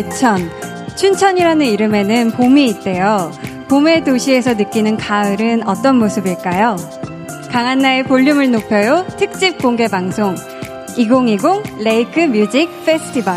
내천. 춘천이라는 이름에는 봄이 있대요. 봄의 도시에서 느끼는 가을은 어떤 모습일까요? 강한나의 볼륨을 높여요. 특집 공개 방송. 2020 레이크 뮤직 페스티벌.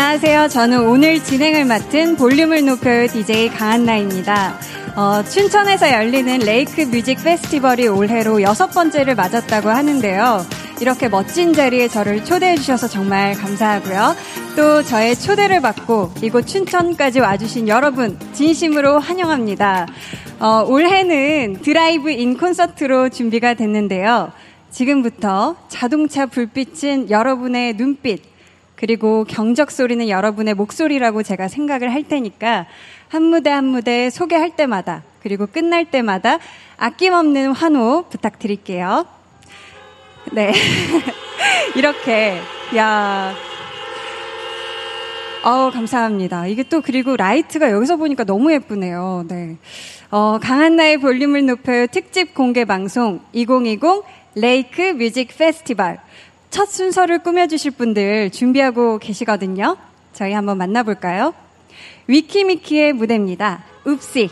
안녕하세요. 저는 오늘 진행을 맡은 볼륨을 높여요 DJ 강한나입니다. 어, 춘천에서 열리는 Lake Music Festival이 올해로 여섯 번째를 맞았다고 하는데요. 이렇게 멋진 자리에 저를 초대해 주셔서 정말 감사하고요. 또 저의 초대를 받고 이곳 춘천까지 와주신 여러분 진심으로 환영합니다. 어, 올해는 드라이브 인 콘서트로 준비가 됐는데요. 지금부터 자동차 불빛은 여러분의 눈빛, 그리고 경적 소리는 여러분의 목소리라고 제가 생각을 할 테니까 한 무대 한 무대 소개할 때마다 그리고 끝날 때마다 아낌없는 환호 부탁드릴게요. 네. 이렇게, 야. 어우, 감사합니다. 이게 또 그리고 라이트가 여기서 보니까 너무 예쁘네요. 네. 어, 강한나의 볼륨을 높여요 특집 공개 방송 2020 레이크 뮤직 페스티벌. 첫 순서를 꾸며주실 분들 준비하고 계시거든요. 저희 한번 만나볼까요? 위키미키의 무대입니다. 읍시.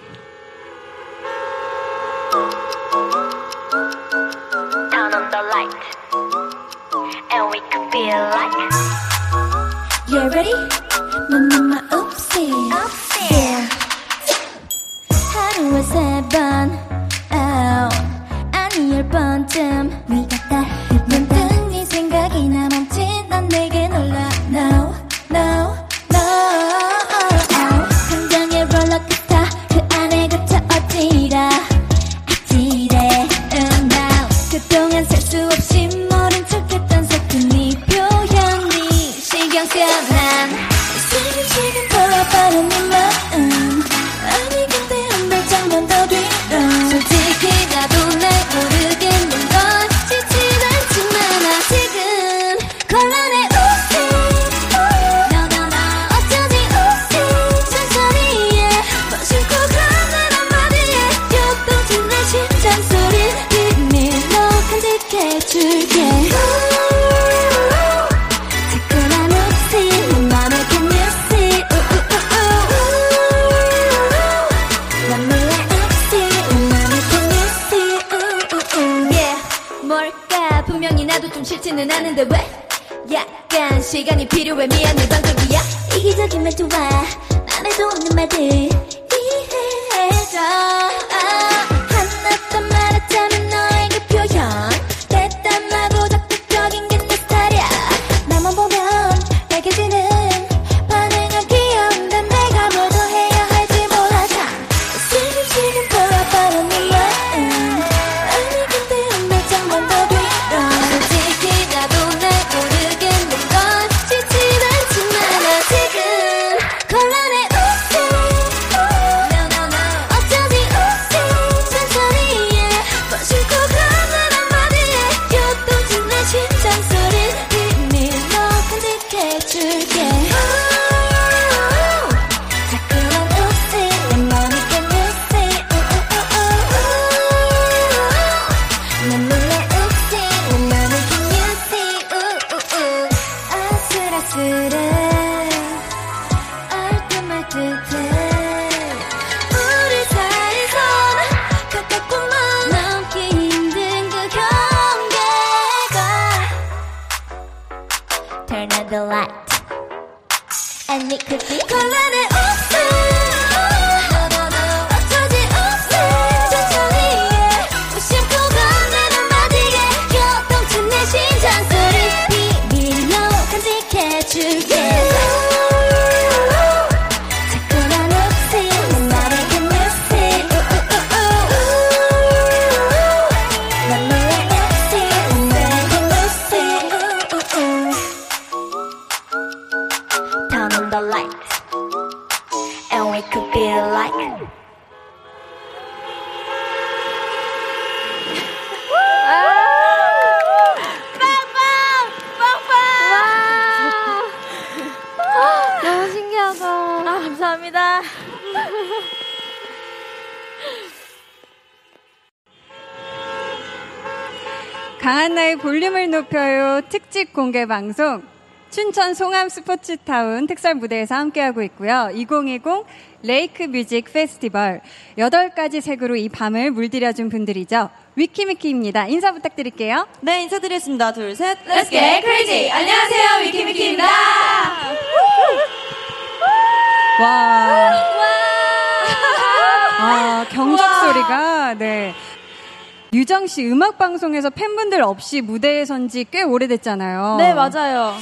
Turn on the light, and we can feel like. You ready? 마마마 oopsie. Oopsie. Yeah. 하루에 세 번, oh. 아니 열 번쯤 네가 딱문 내게 놀라. No, 뭘까? 분명히 나도 좀 싫지는 않은데 왜? 약간 시간이 필요해. 미안해 방법이야. 이기적인 말투와 맘에도 없는 말들 이해해줘 특집 공개 방송 춘천 송암 스포츠타운 특설 무대에서 함께하고 있고요. 2020 레이크 뮤직 페스티벌 8가지 색으로 이 밤을 물들여준 분들이죠. 위키미키입니다. 인사 부탁드릴게요. 네, 인사드리겠습니다. 둘, 셋. Let's get crazy! 안녕하세요, 위키미키입니다. 와. 아, 경적 소리가, 네. 유정 씨 음악 방송에서 팬분들 없이 무대에 선지 꽤 오래됐잖아요. 네, 맞아요.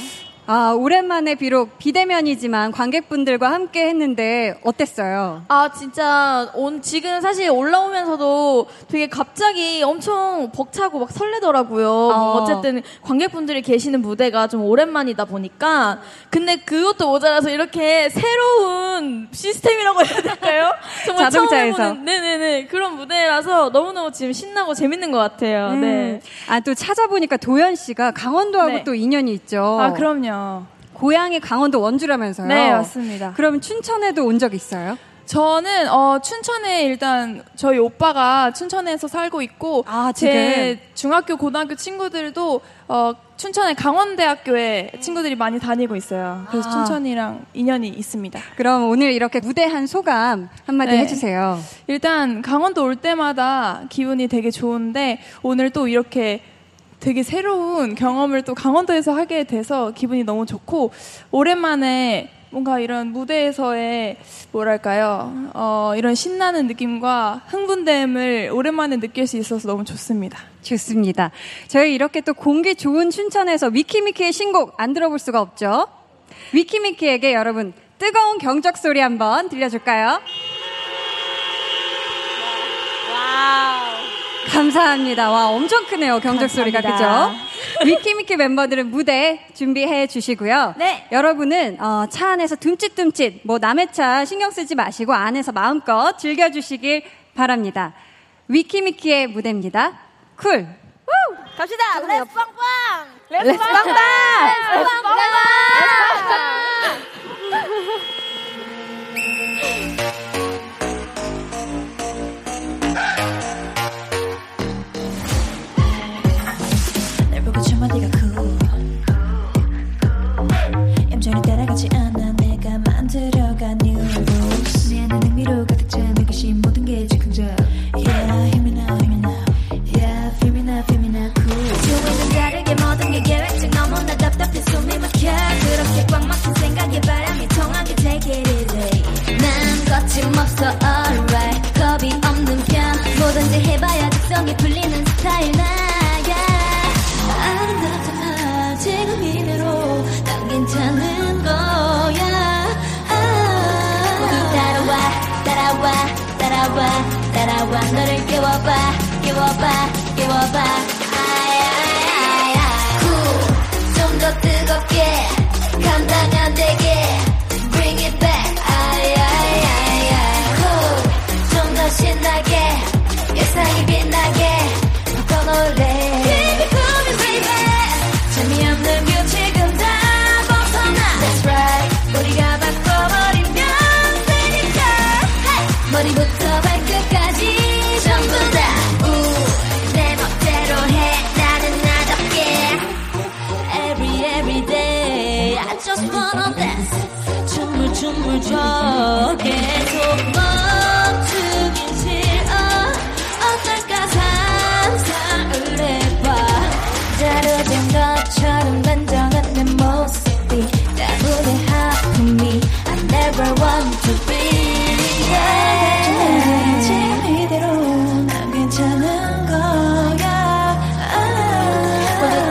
아, 오랜만에 비록 비대면이지만 관객분들과 함께 했는데 어땠어요? 아, 진짜, 온, 지금 사실 올라오면서도 되게 갑자기 엄청 벅차고 막 설레더라고요. 어. 어쨌든 관객분들이 계시는 무대가 좀 오랜만이다 보니까. 근데 그것도 모자라서 이렇게 새로운 시스템이라고 해야 될까요? 정말 자동차에서. 네네네. 그런 무대라서 너무너무 지금 신나고 재밌는 것 같아요. 네. 음. 아, 또 찾아보니까 도현 씨가 강원도하고 네. 또 인연이 있죠. 아, 그럼요. 고향이 강원도 원주라면서요? 네, 맞습니다. 그럼 춘천에도 온 적 있어요? 저는 어 춘천에 일단 저희 오빠가 춘천에서 살고 있고 아, 제 중학교 고등학교 친구들도 어 춘천의 강원대학교에 친구들이 많이 다니고 있어요. 그래서 아. 춘천이랑 인연이 있습니다. 그럼 오늘 이렇게 무대한 소감 한마디 네. 해주세요. 일단 강원도 올 때마다 기분이 되게 좋은데 오늘 또 이렇게 되게 새로운 경험을 또 강원도에서 하게 돼서 기분이 너무 좋고 오랜만에 뭔가 이런 무대에서의 뭐랄까요 어, 이런 신나는 느낌과 흥분됨을 오랜만에 느낄 수 있어서 너무 좋습니다. 좋습니다. 저희 이렇게 또 공기 좋은 춘천에서 위키미키의 신곡 안 들어볼 수가 없죠? 위키미키에게 여러분 뜨거운 경적 소리 한번 들려줄까요? 감사합니다. 와, 엄청 크네요. 경적 소리가. 그죠? 위키미키 멤버들은 무대 준비해 주시고요. 네. 여러분은 어, 차 안에서 둠칫둠칫 뭐 남의 차 신경 쓰지 마시고 안에서 마음껏 즐겨 주시길 바랍니다. 위키미키의 무대입니다. Cool. 갑시다! Let's 빵빵! 렛츠 빵빵! 날 너를 깨워봐 깨워봐 깨워봐. 아야야야 좀더 뜨겁게. 감당 안 되게. Bring it back. 아야야야 좀더 신나게. 예상이 빛나게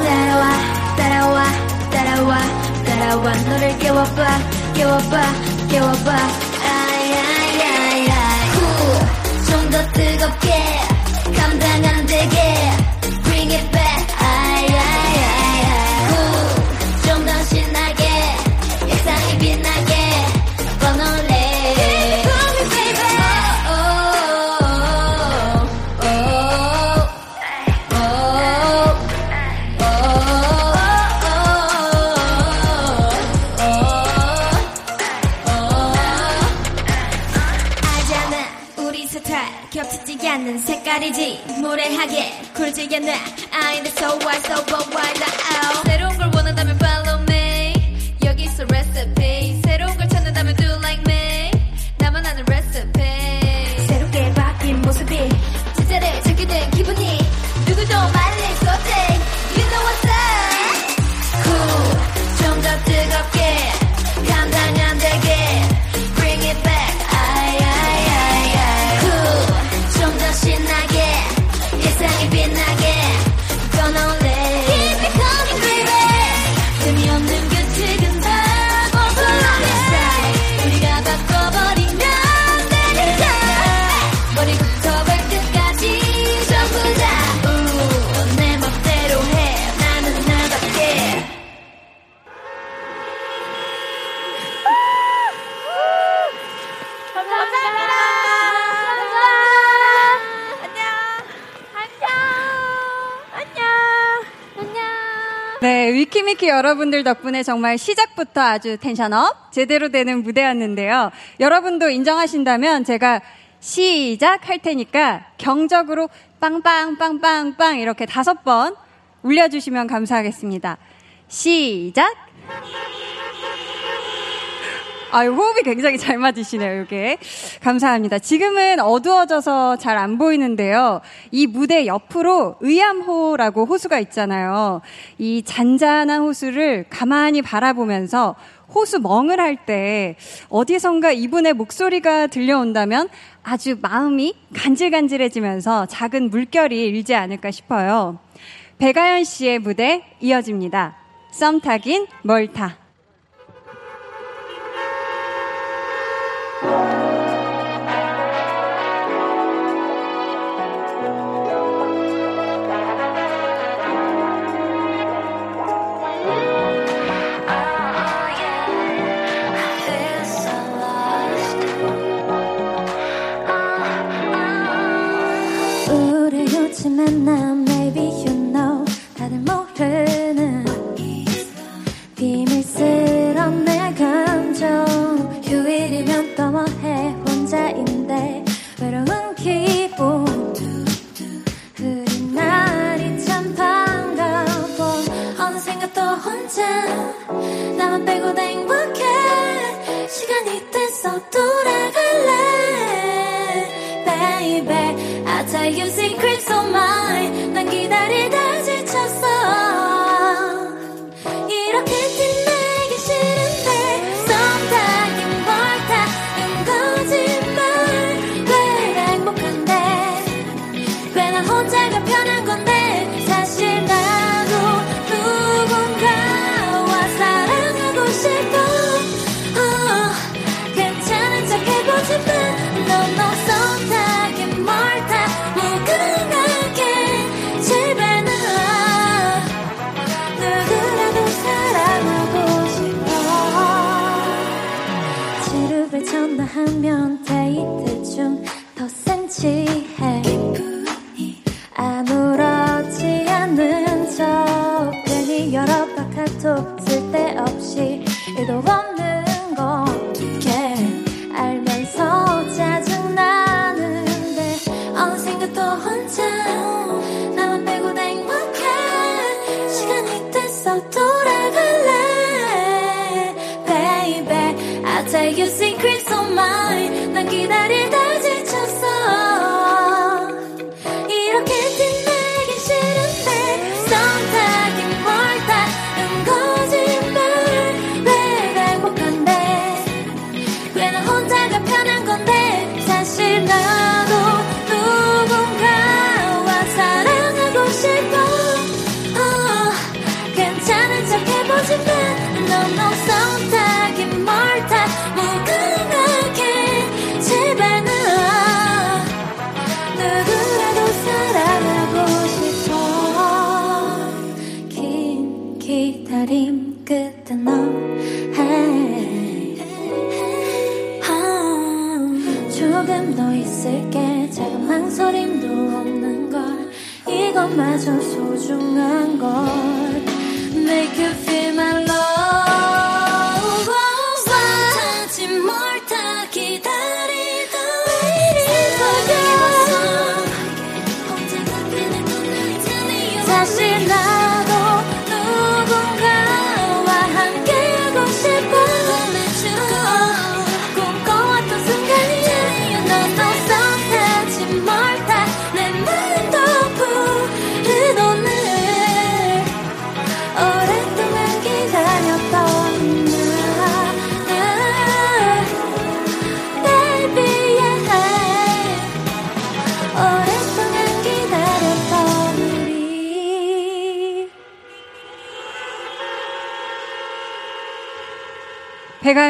따라와 따라와 따라와 따라와. 너를 깨워봐 깨워봐 깨워봐. 아야야야 좀더 뜨겁게 않는 색깔이지 무례하게 굴지게 내 I know so why so what why the out 새로운 걸 원한다면 follow me 여기서 recipe 여러분들 덕분에 정말 시작부터 아주 텐션업 제대로 되는 무대였는데요. 여러분도 인정하신다면 제가 시작할 테니까 경적으로 빵빵빵빵빵 이렇게 다섯 번 울려주시면 감사하겠습니다. 시작! 아, 호흡이 굉장히 잘 맞으시네요, 이게. 감사합니다. 지금은 어두워져서 잘 안 보이는데요. 이 무대 옆으로 의암호라고 호수가 있잖아요. 이 잔잔한 호수를 가만히 바라보면서 호수 멍을 할 때 어디선가 이분의 목소리가 들려온다면 아주 마음이 간질간질해지면서 작은 물결이 일지 않을까 싶어요. 배가연 씨의 무대 이어집니다. 썸 타긴 멀타.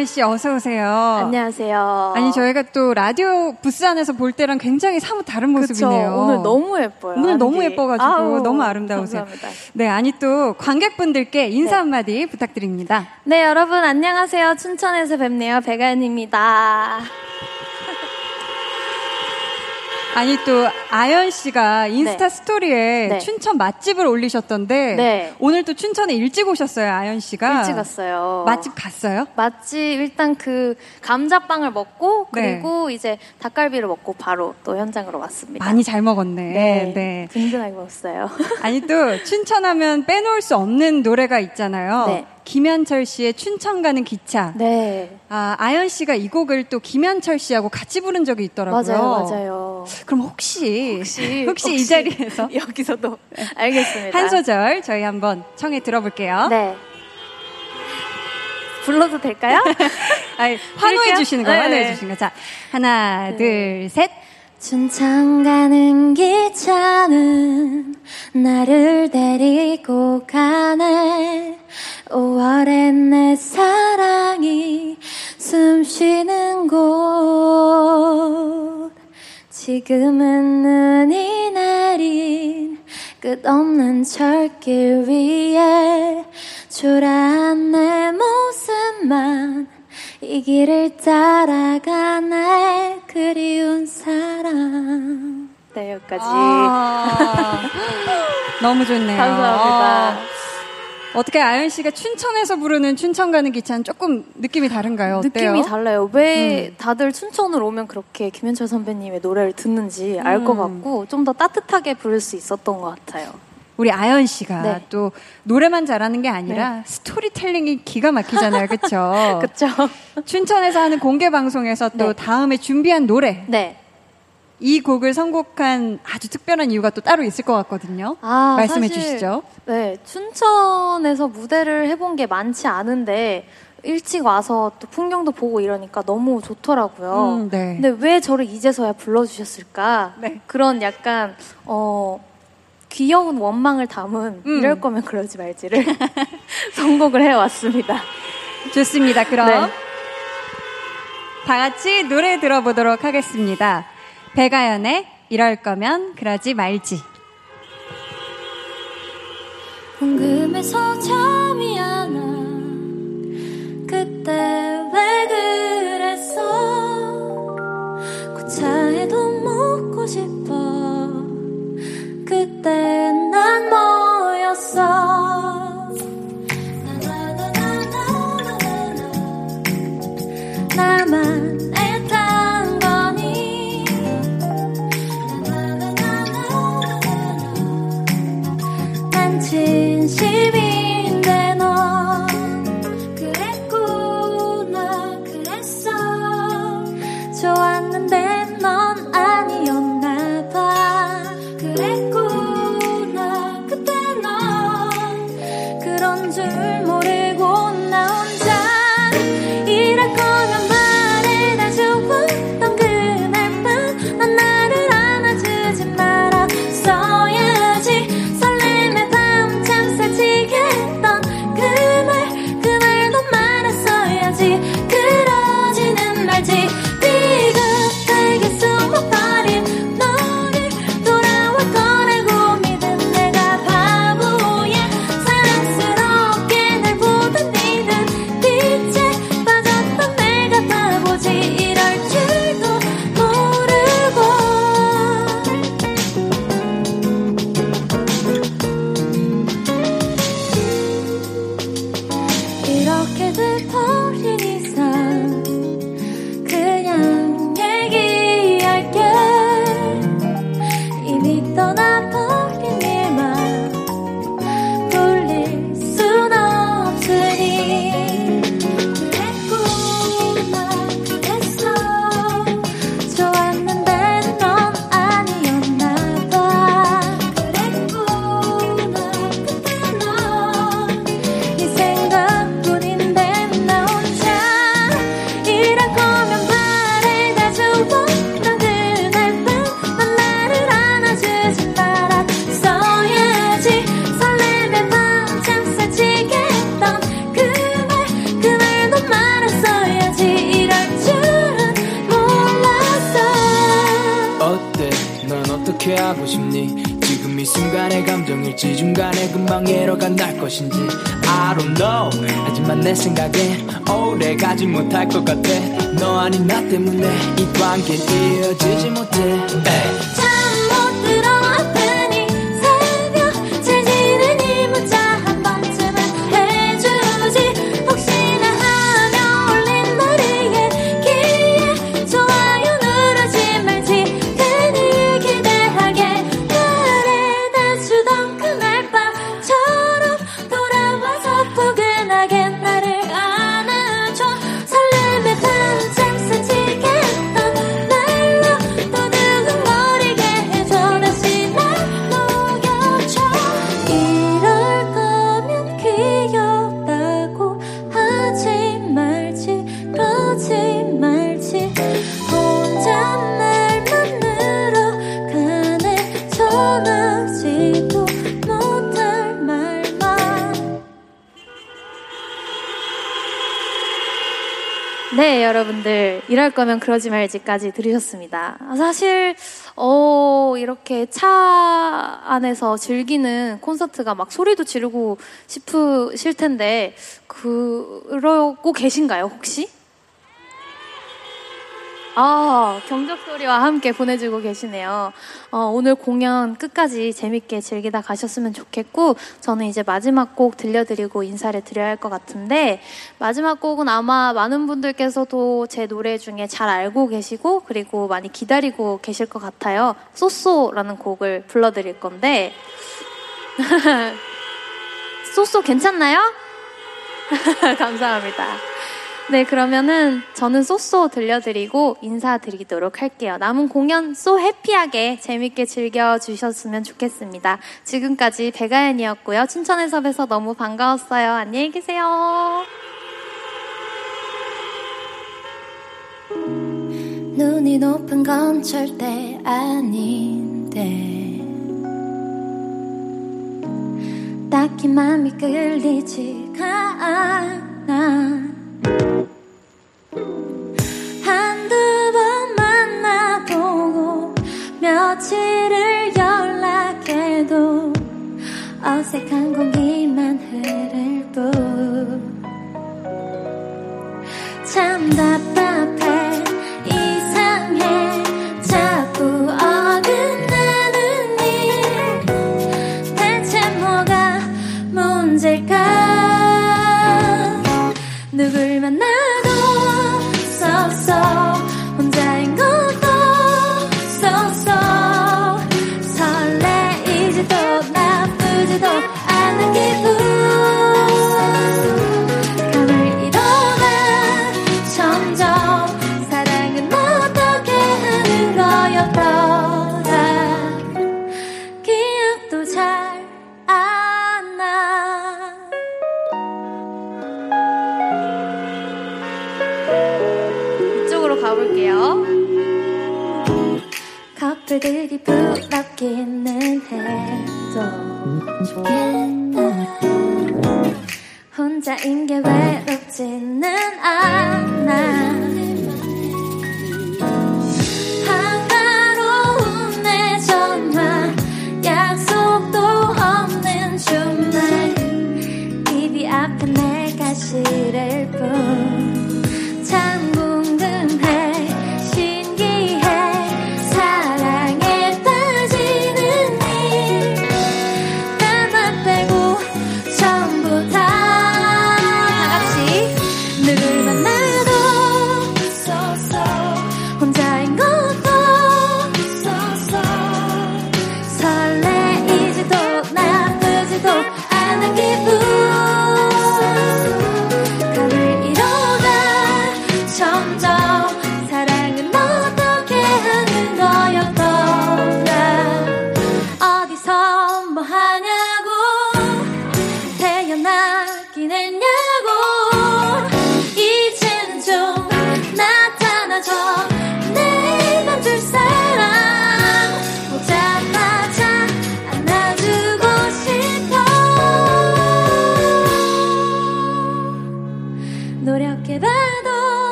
배가연 씨 어서 오세요. 안녕하세요. 아니 저희가 또 라디오 부스 안에서 볼 때랑 굉장히 사뭇 다른 모습이네요. 그쵸? 오늘 너무 예뻐요. 오늘 너무. 예뻐가지고 아우, 너무 아름다우세요. 감사합니다. 네, 아니 또 관객분들께 인사 네. 한마디 부탁드립니다. 네, 여러분 안녕하세요. 춘천에서 뵙네요. 배가연입니다. 아니 또 아연 씨가 인스타 네. 스토리에 네. 춘천 맛집을 올리셨던데 네. 오늘 또 춘천에 일찍 오셨어요, 아연 씨가. 일찍 왔어요. 맛집 갔어요? 맛집 일단 그 감자빵을 먹고 네. 그리고 이제 닭갈비를 먹고 바로 또 현장으로 왔습니다. 많이 잘 먹었네. 네, 네. 든든하게 먹었어요. 아니 또 춘천하면 빼놓을 수 없는 노래가 있잖아요. 네. 김현철 씨의 춘천 가는 기차. 네, 아, 아연 씨가 이 곡을 또 김현철 씨하고 같이 부른 적이 있더라고요. 맞아요, 맞아요. 그럼 혹시 혹시 혹시 이 자리에서 여기서도 알겠습니다. 한 소절 저희 한번 청해 들어볼게요. 네. 불러도 될까요? 아니, 환호해? 주시는 거, 네, 환호해 네. 주시는 거. 자, 하나, 둘, 셋. 춘천 가는 기차는 나를 데리고 가네 5월엔 내 사랑이 숨 쉬는 곳 지금은 눈이 내린 끝없는 철길 위에 초라한 내 모습만 이 길을 따라가네 그리운 사람 네 여기까지 아, 너무 좋네요. 감사합니다. 아, 어떻게 아연 씨가 춘천에서 부르는 춘천 가는 기차는 조금 느낌이 다른가요? 어때요? 느낌이 달라요. 왜 음. 다들 춘천을 오면 그렇게 김현철 선배님의 노래를 듣는지 알것 음. 같고 좀 더 따뜻하게 부를 수 있었던 것 같아요. 우리 아연 씨가 네. 또 노래만 잘하는 게 아니라 스토리텔링이 기가 막히잖아요. 그렇죠? 그쵸? 춘천에서 하는 공개 방송에서 또 네. 다음에 준비한 노래 네. 이 곡을 선곡한 아주 특별한 이유가 또 따로 있을 것 같거든요. 아, 말씀해 사실, 주시죠. 네, 춘천에서 무대를 해본 게 많지 않은데 일찍 와서 또 풍경도 보고 이러니까 너무 좋더라고요. 음, 네. 근데 왜 저를 이제서야 불러주셨을까? 네. 그런 약간 어 귀여운 원망을 담은 음. 이럴 거면 그러지 말지를 선곡을 해왔습니다. 좋습니다. 그럼 네. 다 같이 노래 들어보도록 하겠습니다. 배가연의 이럴 거면 그러지 말지. 궁금해서 잠이 안 와. 그때 왜 그랬어? 고차에도 묻고 싶어. 그때 난 뭐였어? 나만 때문에 이 관계 이어지 이럴 거면 그러지 말지까지 들으셨습니다. 아, 사실 어 이렇게 차 안에서 즐기는 콘서트가 막 소리도 지르고 싶으실 텐데 그러고 계신가요, 혹시? 아, 경적 소리와 함께 보내주고 계시네요. 어, 오늘 공연 끝까지 재밌게 즐기다 가셨으면 좋겠고, 저는 이제 마지막 곡 들려드리고 인사를 드려야 할 것 같은데, 마지막 곡은 아마 많은 분들께서도 제 노래 중에 잘 알고 계시고, 그리고 많이 기다리고 계실 것 같아요. 쏘쏘라는 곡을 불러드릴 건데, 쏘쏘 괜찮나요? 감사합니다. 네, 그러면은 저는 쏘쏘 들려드리고 인사드리도록 할게요. 남은 공연 쏘 해피하게 재밌게 즐겨주셨으면 좋겠습니다. 지금까지 배가연이었고요. 춘천에서 뵈서 너무 반가웠어요. 안녕히 계세요. 눈이 높은 건 절대 아닌데 딱히 맘이 끌리지가 않아 어색한 공기만 흐를 뿐. 참 답답해 이상해 누굴 만나도 쏘쏘 혼자인 것도 쏘쏘 설레이지도 나쁘지도 커플들이 부럽기는 해도 좋겠다 혼자인 게 외롭지는 않아. 한가로운 내 전화 약속도 없는 주말. 입이 아픈 내가 싫을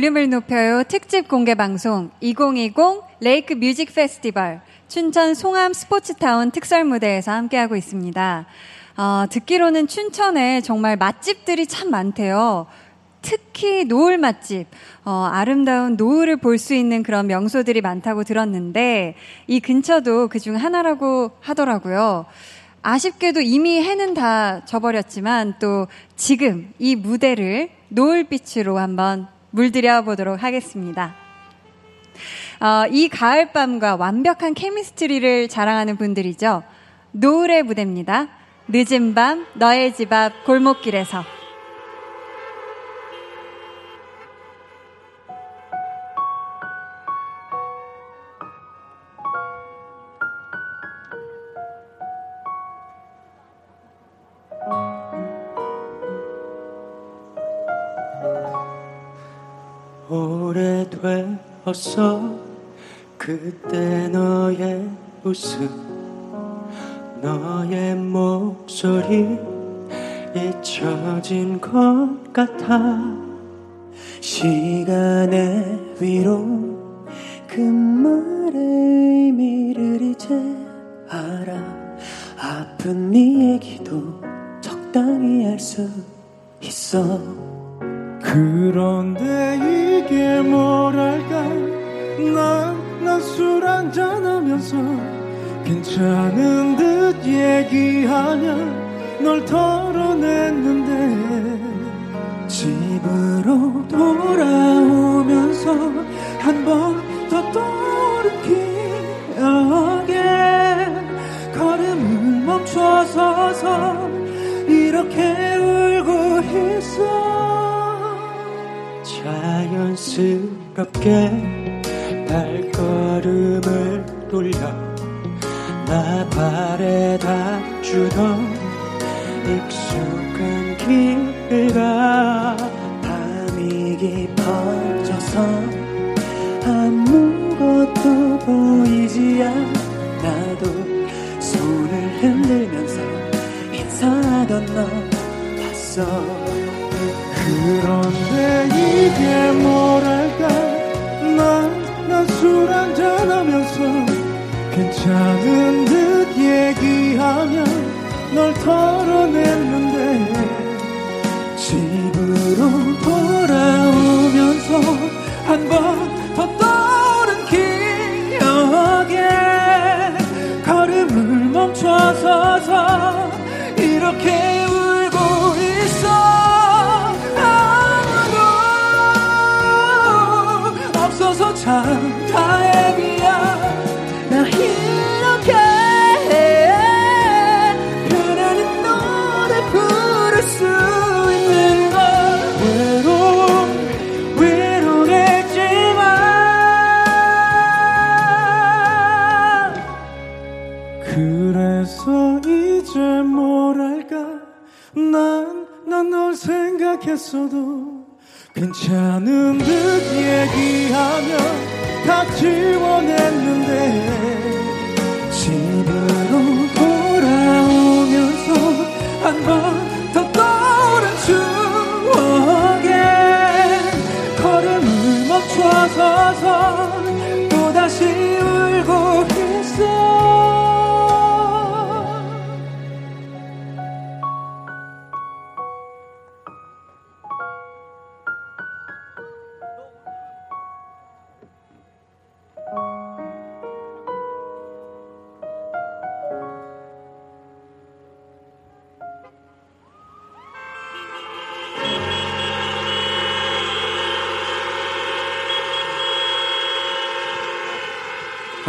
볼륨을 높여요 특집 공개 방송 2020 레이크 뮤직 페스티벌 춘천 송암 스포츠타운 특설 무대에서 함께하고 있습니다. 어, 듣기로는 춘천에 정말 맛집들이 참 많대요. 특히 노을 맛집, 어, 아름다운 노을을 볼 수 있는 그런 명소들이 많다고 들었는데 이 근처도 그중 하나라고 하더라고요. 아쉽게도 이미 해는 다 져버렸지만 또 지금 이 무대를 노을빛으로 한번 물들여 보도록 하겠습니다. 어, 이 가을밤과 완벽한 케미스트리를 자랑하는 분들이죠. 노을의 무대입니다. 늦은 밤 너의 집 앞 골목길에서 오래되었어 그때 너의 웃음 너의 목소리 잊혀진 것 같아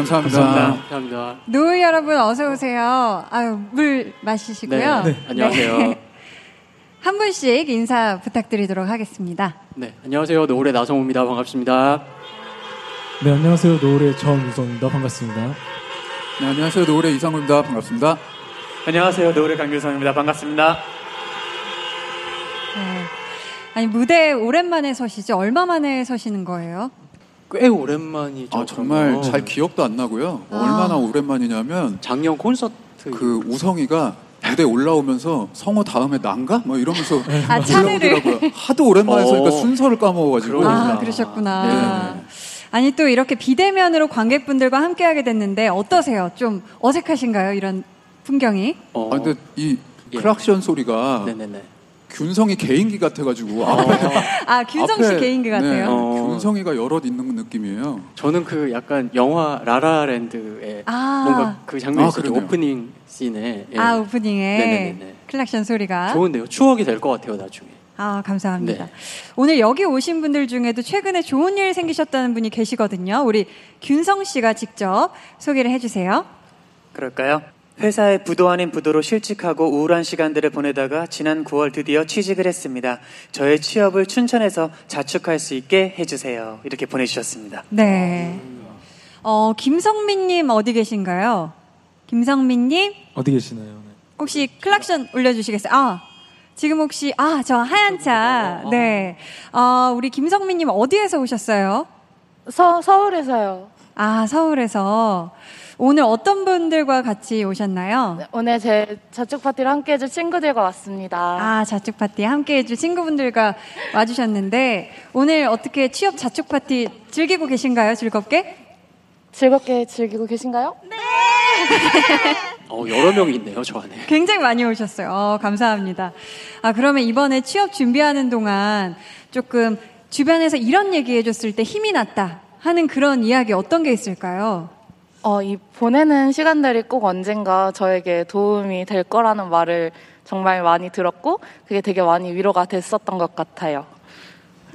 감사합니다. 감사합니다. 노을 여러분 어서 오세요. 아유 물 마시시고요. 네, 네. 안녕하세요. 한 분씩 인사 부탁드리도록 하겠습니다. 네, 안녕하세요. 노을의 나성호입니다. 반갑습니다. 네, 안녕하세요. 노을의 정우성입니다. 반갑습니다. 네, 안녕하세요. 노을의 이상우입니다. 반갑습니다. 안녕하세요. 노을의 강규성입니다. 반갑습니다. 네. 아니 무대에 오랜만에 서시죠? 얼마 만에 서시는 거예요? 꽤 오랜만이죠. 아, 정말 그러면. 잘 기억도 안 나고요. 아. 얼마나 오랜만이냐면 작년 콘서트 그 우성이가 무대 올라오면서 성호 다음에 난가? 뭐 이러면서 아, 차례를. 올라오더라고요. 하도 오랜만에 서니까 어. 순서를 까먹어가지고. 아, 그러셨구나. 네. 아니, 또 이렇게 비대면으로 관객분들과 함께하게 됐는데 어떠세요? 좀 어색하신가요? 이런 풍경이? 어, 아, 근데 이 예. 클락션 소리가 네네네. 균성이 개인기 같아가지고 앞에 아, 균성 씨 앞에, 개인기 같아요. 네, 어. 균성이가 여럿 있는 느낌이에요. 저는 그 약간 영화 라라랜드의 아. 뭔가 그 장면이 아. 그러네요. 오프닝 씬에. 예. 아, 오프닝에 네네네네. 클락션 소리가. 좋은데요. 추억이 될 것 같아요, 나중에. 아, 감사합니다. 네. 오늘 여기 오신 분들 중에도 최근에 좋은 일 생기셨다는 분이 계시거든요. 우리 균성 씨가 직접 소개를 해주세요. 그럴까요? 회사의 부도 아닌 부도로 실직하고 우울한 시간들을 보내다가 지난 9월 드디어 취직을 했습니다. 저의 취업을 춘천에서 자축할 수 있게 해주세요. 이렇게 보내주셨습니다. 네. 어, 김성민님 어디 계신가요? 김성민님 어디 계시나요? 네. 혹시 클락션 올려주시겠어요? 아, 지금 혹시 아 저 하얀 차. 네. 어, 우리 김성민님 어디에서 오셨어요? 서, 서울에서요. 아 서울에서 오늘 어떤 분들과 같이 오셨나요? 오늘 제 자축 파티를 함께 해줄 친구들과 왔습니다. 아, 자축 파티 함께 해줄 친구분들과 와주셨는데, 오늘 어떻게 취업 자축 파티 즐기고 계신가요? 즐겁게? 즐겁게 즐기고 계신가요? 네! 어, 여러 명이 있네요, 저 안에. 굉장히 많이 오셨어요. 어, 감사합니다. 아, 그러면 이번에 취업 준비하는 동안 조금 주변에서 이런 얘기 해줬을 때 힘이 났다 하는 그런 이야기 어떤 게 있을까요? 어, 이 보내는 시간들이 꼭 언젠가 저에게 도움이 될 거라는 말을 정말 많이 들었고, 그게 되게 많이 위로가 됐었던 것 같아요.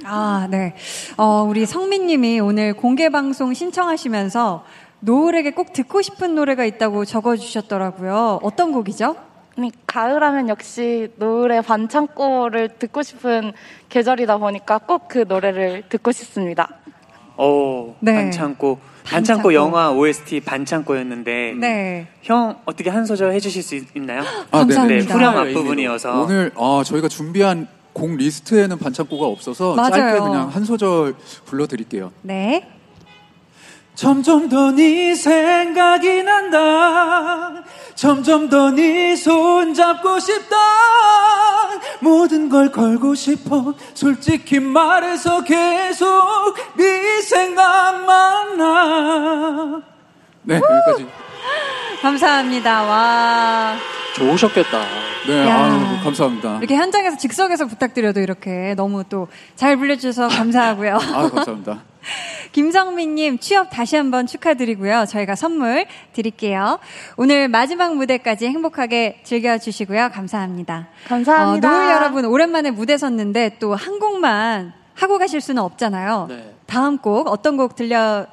아, 네. 어, 우리 성민님이 오늘 공개 방송 신청하시면서 노을에게 꼭 듣고 싶은 노래가 있다고 적어주셨더라고요. 어떤 곡이죠? 아니, 가을하면 역시 노을의 반창고를 듣고 싶은 계절이다 보니까 꼭 그 노래를 듣고 싶습니다. 오, 네. 반창고. 반창고. 영화 OST 반창고였는데 네. 형 어떻게 한 소절 해주실 수 있- 있나요? 아, 네네. 감사합니다. 네, 후렴 앞부분이어서 오늘 아, 저희가 준비한 곡 리스트에는 반창고가 없어서 맞아요. 짧게 그냥 한 소절 불러드릴게요. 네. 점점 더 네 생각이 난다. 점점 더 네 손 잡고 싶다. 모든 걸 걸고 싶어. 솔직히 말해서 계속 네 생각만 나. 네, 여기까지. 감사합니다. 와. 좋으셨겠다. 네, 야. 아유, 감사합니다. 이렇게 현장에서 즉석에서 부탁드려도 이렇게 너무 또 잘 불려주셔서 감사하고요. 아, 감사합니다. 김성민님 취업 다시 한번 축하드리고요. 저희가 선물 드릴게요. 오늘 마지막 무대까지 행복하게 즐겨주시고요. 감사합니다. 감사합니다. 어, 노을 여러분 오랜만에 무대 섰는데 또 한 곡만 하고 가실 수는 없잖아요. 네. 다음 곡 어떤 곡 들려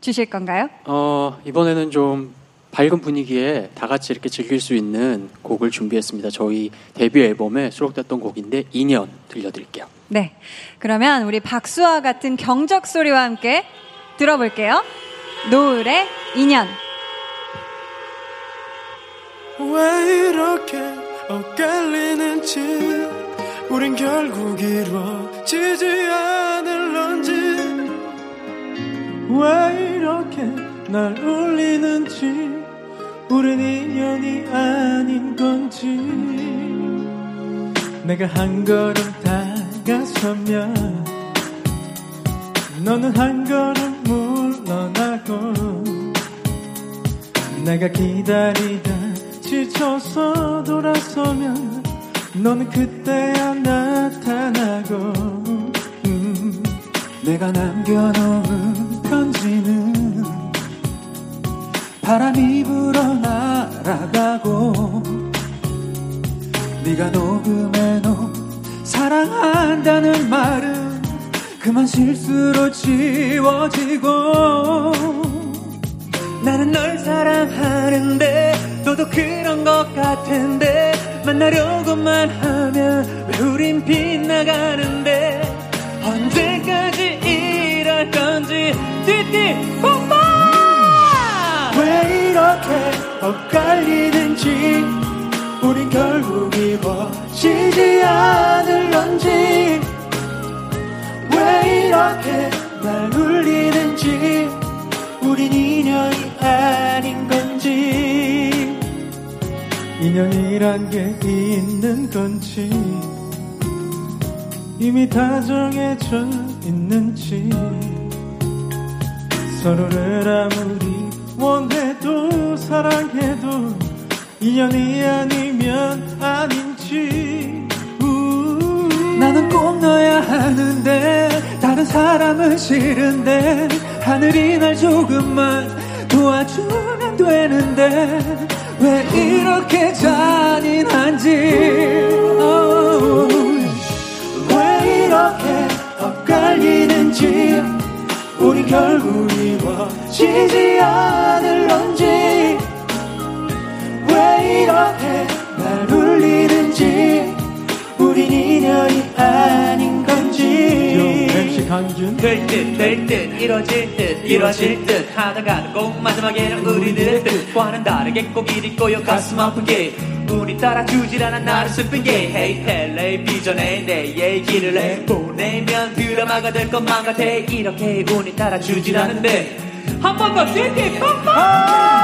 주실 건가요? 어, 이번에는 좀 밝은 분위기에 다 같이 이렇게 즐길 수 있는 곡을 준비했습니다. 저희 데뷔 앨범에 수록됐던 곡인데 2년 들려드릴게요. 네. 그러면 우리 박수와 같은 경적 소리와 함께 들어볼게요. 노을의 인연. 왜 이렇게 엇갈리는지 우린 결국 이루어지지 않을런지 왜 이렇게 날 울리는지 우린 인연이 아닌 건지 내가 한 걸음 다 가서면 너는 한 걸음 물러나고 내가 기다리다 지쳐서 돌아서면 너는 그때야 나타나고. 음, 내가 남겨놓은 편지는 바람이 불어 날아가고. 네가 녹음해놓은 사랑한다는 말은 그만 실수로 지워지고 나는 널 사랑하는데 너도 그런 것 같은데 만나려고만 하면 왜 우린 빗나가는데 언제까지 이럴 건지 띠띠 뽀뽀! 왜 이렇게 엇갈리는지 우린 결국 이루어지지 않을런지 왜 이렇게 날 울리는지 우린 인연이 아닌 건지 인연이란 게 있는 건지 이미 다 정해져 있는지 서로를 아무리 원해도 사랑해도 인연이 아니면 아닌지. 나는 꼭 너야 하는데 다른 사람은 싫은데 하늘이 날 조금만 도와주면 되는데 왜 이렇게 잔인한지. oh. 왜 이렇게 엇갈리는지. 우리 결국 이루어지지 않을런지 왜 이렇게 날 울리는지 우린 인연이 아닌 건지. MC 강준. 될듯 될듯 이뤄질 듯 이뤄질 듯. 하다가는 꼭 마지막에는 우리들의 뜻과는 다르게 꼭 이리 꼬여 가슴 아프게 운이 따라주질 않아 나를 슬프게 Hey 텔레비전에 내 얘기를 해. 보내면 드라마가 될 것만 같아. 이렇게 운이 따라주질 않은데. 한 번더 찔게 엇갈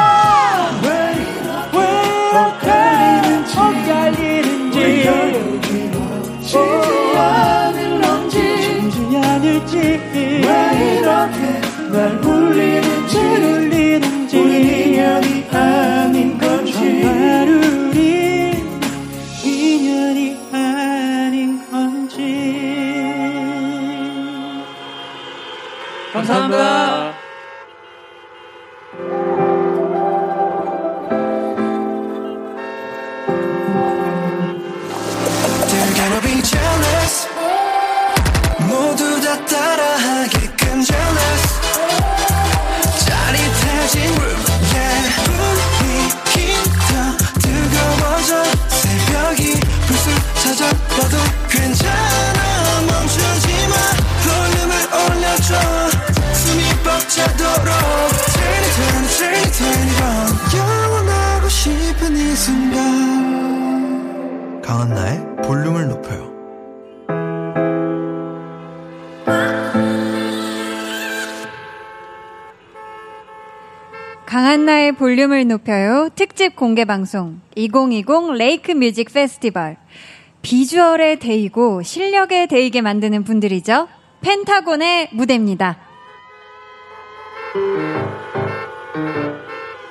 날 울리는지 울리는지 우리 인연이 아닌 건지 정말 우리 인연이 아닌 건지 감사합니다. 강한나의 볼륨을 높여요. 강한나의 볼륨을 높여요. 특집 공개 방송 2020 레이크 뮤직 페스티벌. 비주얼의 데이고 실력의 데이게 만드는 분들이죠. 펜타곤의 무대입니다.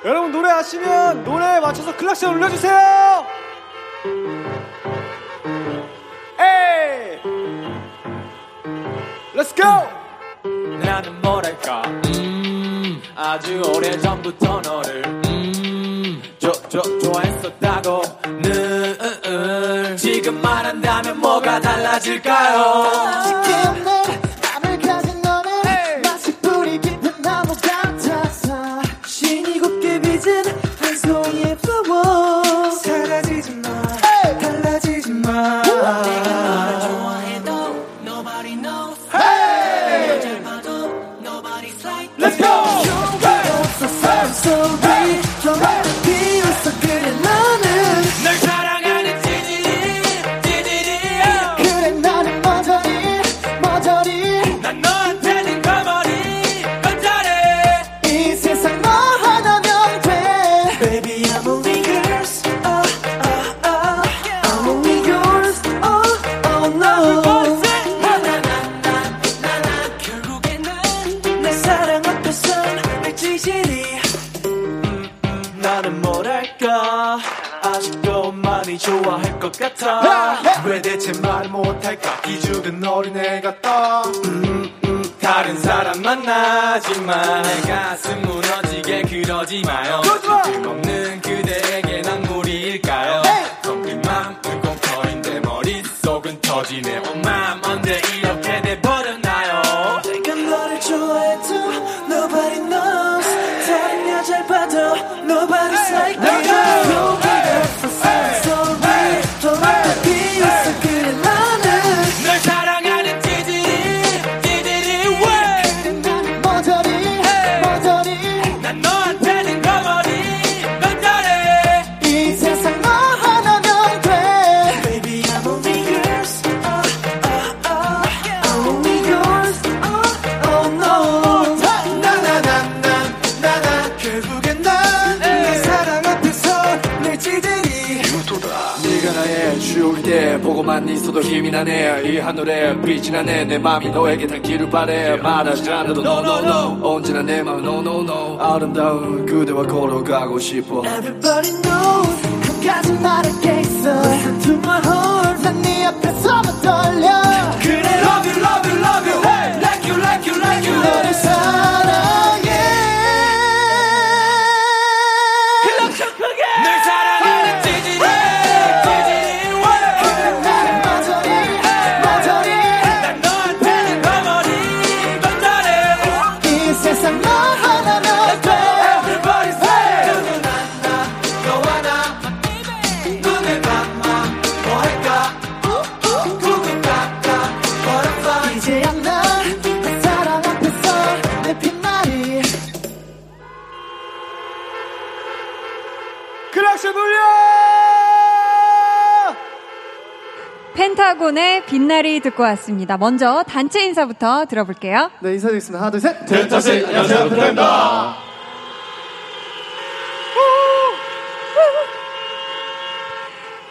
여러분 노래 아시면 노래에 맞춰서 클락션 올려주세요. Let's go. 나는 뭐랄까? 음, 아주 오래전부터 너를 음, 조, 조, 좋아했었다고 늘 지금 말한다면 뭐가 달라질까요? 맘을 같아. 왜 대체 말 못할까? 기죽은 어린애 같다 음, 음, 다른 사람 만나지만 내 가슴 무너지게 그러지 마요. 뜬금없는 그대에게 난 무리일까요? 텅빈 맘은 꽁텅인데 머릿속은 터지네 있어도 힘이 나네. 이 하늘에 빛이 나네. 내 맘이 너에게 닿기를 바래. 말하지 않아도 no no no 언제나 내 맘은 no no no. 아름다운 그대와 걸어가고 싶어. Everybody knows 한 가지 말할 게 있어 Listen to my heart 난네 앞에서만 떨려 빛나리 듣고 왔습니다. 먼저 단체 인사부터 들어볼게요. 네, 인사드리겠습니다. 하나, 둘, 셋. 델타씨, 안녕하세요, 펜타입니다.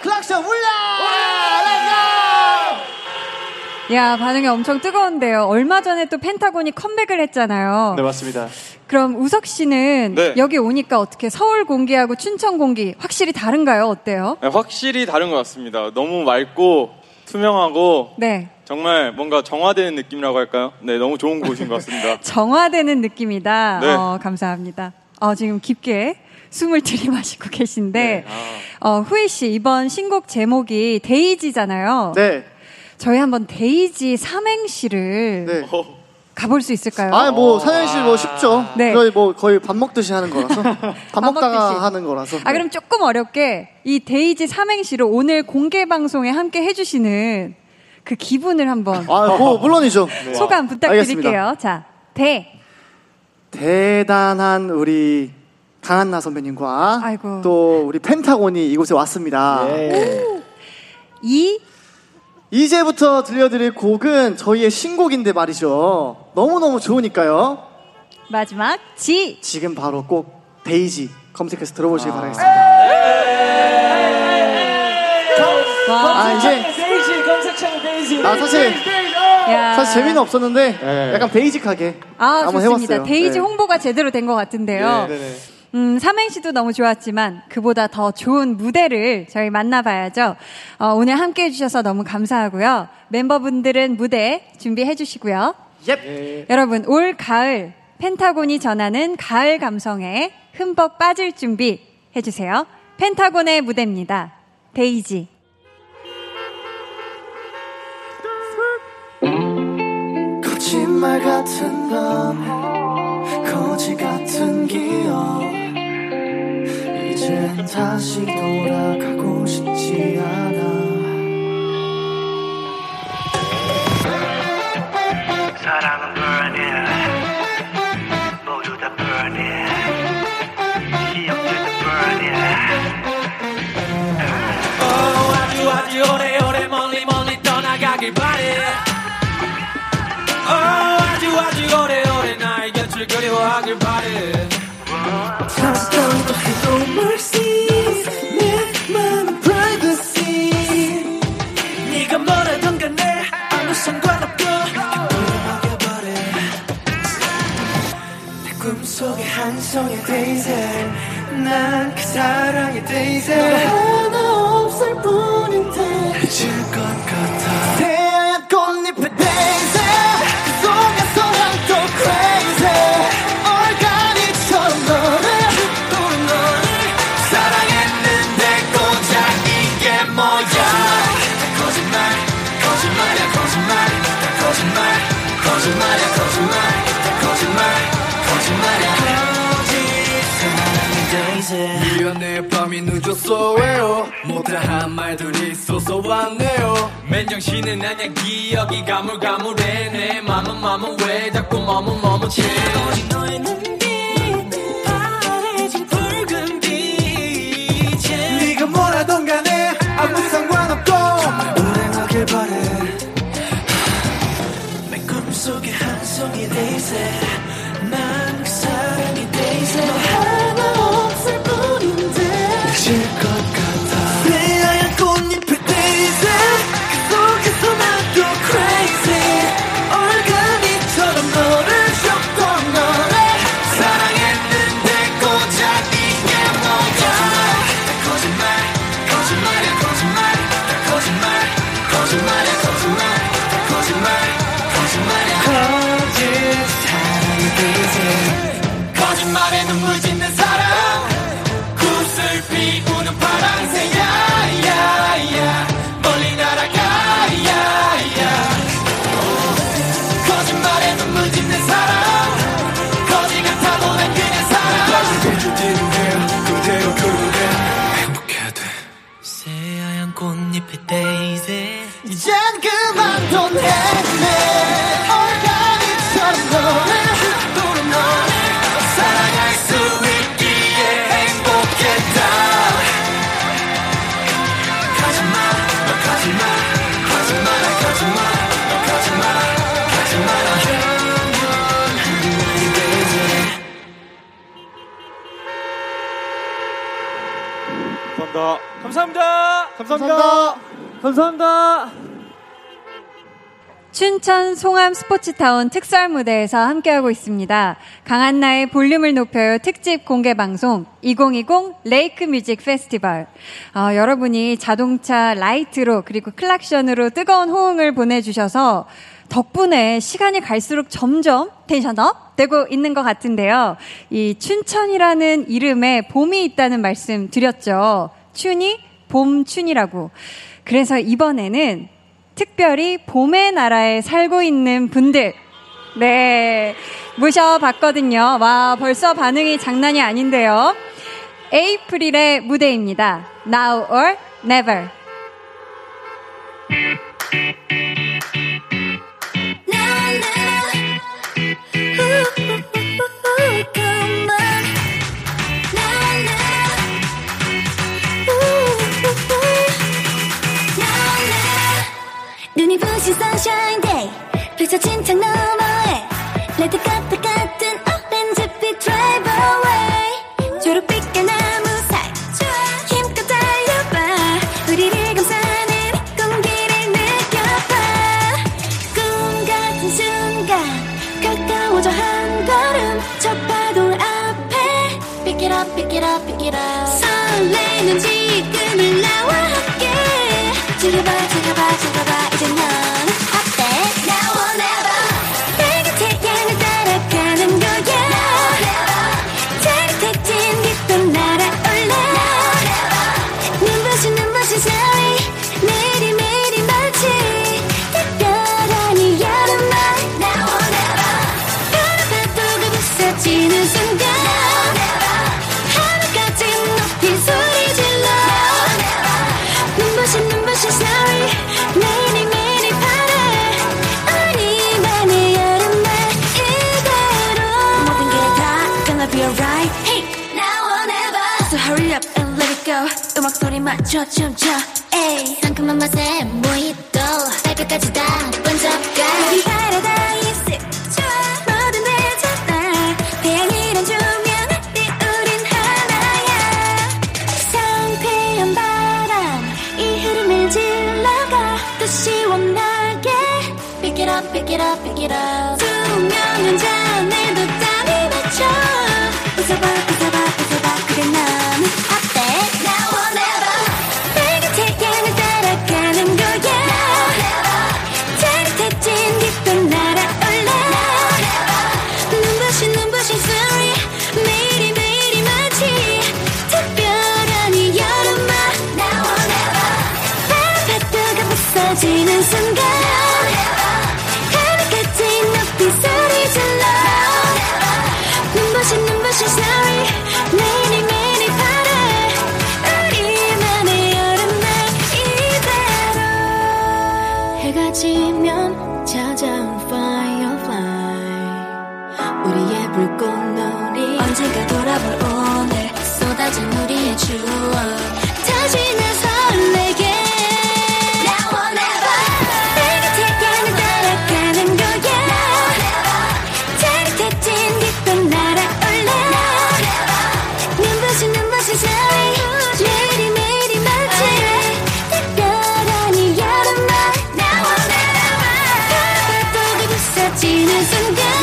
클락션 울려 야, 반응이 엄청 뜨거운데요. 얼마 전에 또 펜타곤이 컴백을 했잖아요. 네, 맞습니다. 그럼 우석 씨는 네. 여기 오니까 어떻게 서울 공기하고 춘천 공기 확실히 다른가요? 어때요? 네, 확실히 다른 것 같습니다. 너무 맑고 투명하고 네. 정말 뭔가 정화되는 느낌이라고 할까요? 네, 너무 좋은 곳인 것 같습니다. 정화되는 느낌이다. 네. 어, 감사합니다. 어, 지금 깊게 숨을 들이마시고 계신데, 어, 후이 씨, 이번 신곡 제목이 데이지잖아요. 네. 저희 한번 데이지 삼행시를 가볼 수 있을까요? 아, 뭐, 사연씨 뭐 쉽죠. 네. 거의 뭐, 거의 밥 먹듯이 하는 거라서. 밥 먹다가 먹듯이. 하는 거라서. 아, 그럼 조금 어렵게 이 데이지 삼행시로 오늘 공개 방송에 함께 해주시는 그 기분을 한번 아, 뭐, 물론이죠. 소감 부탁드릴게요. 알겠습니다. 자, 대. 대단한 우리 강한나 선배님과 아이고. 또 우리 펜타곤이 이곳에 왔습니다. 이 이제부터 들려드릴 곡은 저희의 신곡인데 말이죠. 너무너무 좋으니까요. 마지막 지. 지금 바로 꼭 데이지 검색해서 들어보시기 바라겠습니다. 아, 이제 데이지 검색창 데이지 아, 사실 야. 사실 재미는 없었는데 약간 basic하게 아, 한번 좋습니다. 해봤어요. 데이지 네. 홍보가 제대로 된 것 같은데요. 네, 네, 네. 음, 삼행시도 너무 좋았지만 그보다 더 좋은 무대를 저희 만나봐야죠. 어, 오늘 함께 해주셔서 너무 감사하고요. 멤버분들은 무대 준비해 주시고요. 여러분, 올 가을 펜타곤이 전하는 가을 감성에 흠뻑 빠질 준비 해주세요. 펜타곤의 무대입니다. 데이지. 거짓말 같은 밤 거지 같은 기억 이젠 다시 돌아가고 싶지 않아. 사랑은 burning 모두 다 burning 기억들도 burning Oh, 아주 아주 오래 오래 멀리 멀리 떠나가길 바래. Oh, 아주 아주 오래 오래 나의 곁을 그리워하길 바래 꿈속에 한 송이 daisy 난그 사랑의 하 밤이 늦었어 왜요? 못다한 말들이 있어서 왔네요. 맨정신은 아냐 기억이 가물가물해. 내 맘은 맘은 왜 자꾸 머뭇 머뭇해? 오직 너의 눈빛 파래진 붉은 빛에. 네가 뭐라던 간에 아무 상관없고. 정말 불행하길 바래. 내 꿈속에 한 송이 데이 감사합니다. 감사합니다. 감사합니다. 춘천 송암 스포츠타운 특설 무대에서 함께하고 있습니다. 강한나의 볼륨을 높여요 특집 공개 방송 2020 레이크 뮤직 페스티벌. 어, 여러분이 자동차 라이트로 그리고 클락션으로 뜨거운 호응을 보내주셔서 덕분에 시간이 갈수록 점점 tension up 되고 있는 것 같은데요. 이 춘천이라는 이름에 봄이 있다는 말씀 드렸죠. 춘이 봄춘이라고. 그래서 이번에는 특별히 봄의 나라에 살고 있는 분들, 네, 모셔봤거든요. 와, 벌써 반응이 장난이 아닌데요. 에이프릴의 무대입니다. Now or Never. 눈이 부신 sunshine day 펼쳐진 창 너머 맞춰 춤춰 에이. 상큼한 맛의 모히또. 발끝까지 다 번쩍가 우리 paradise 좋아. 뭐든 되잖아 태양이란 조명 아래 우린 하나야. 상쾌한 바람 이 흐름을 질러가. 또 시원하게. Pick it up pick it up pick it up. 투명한 잔에도 땀이 맺혀. 웃어봐 웃어봐 웃어봐 부서지는 순간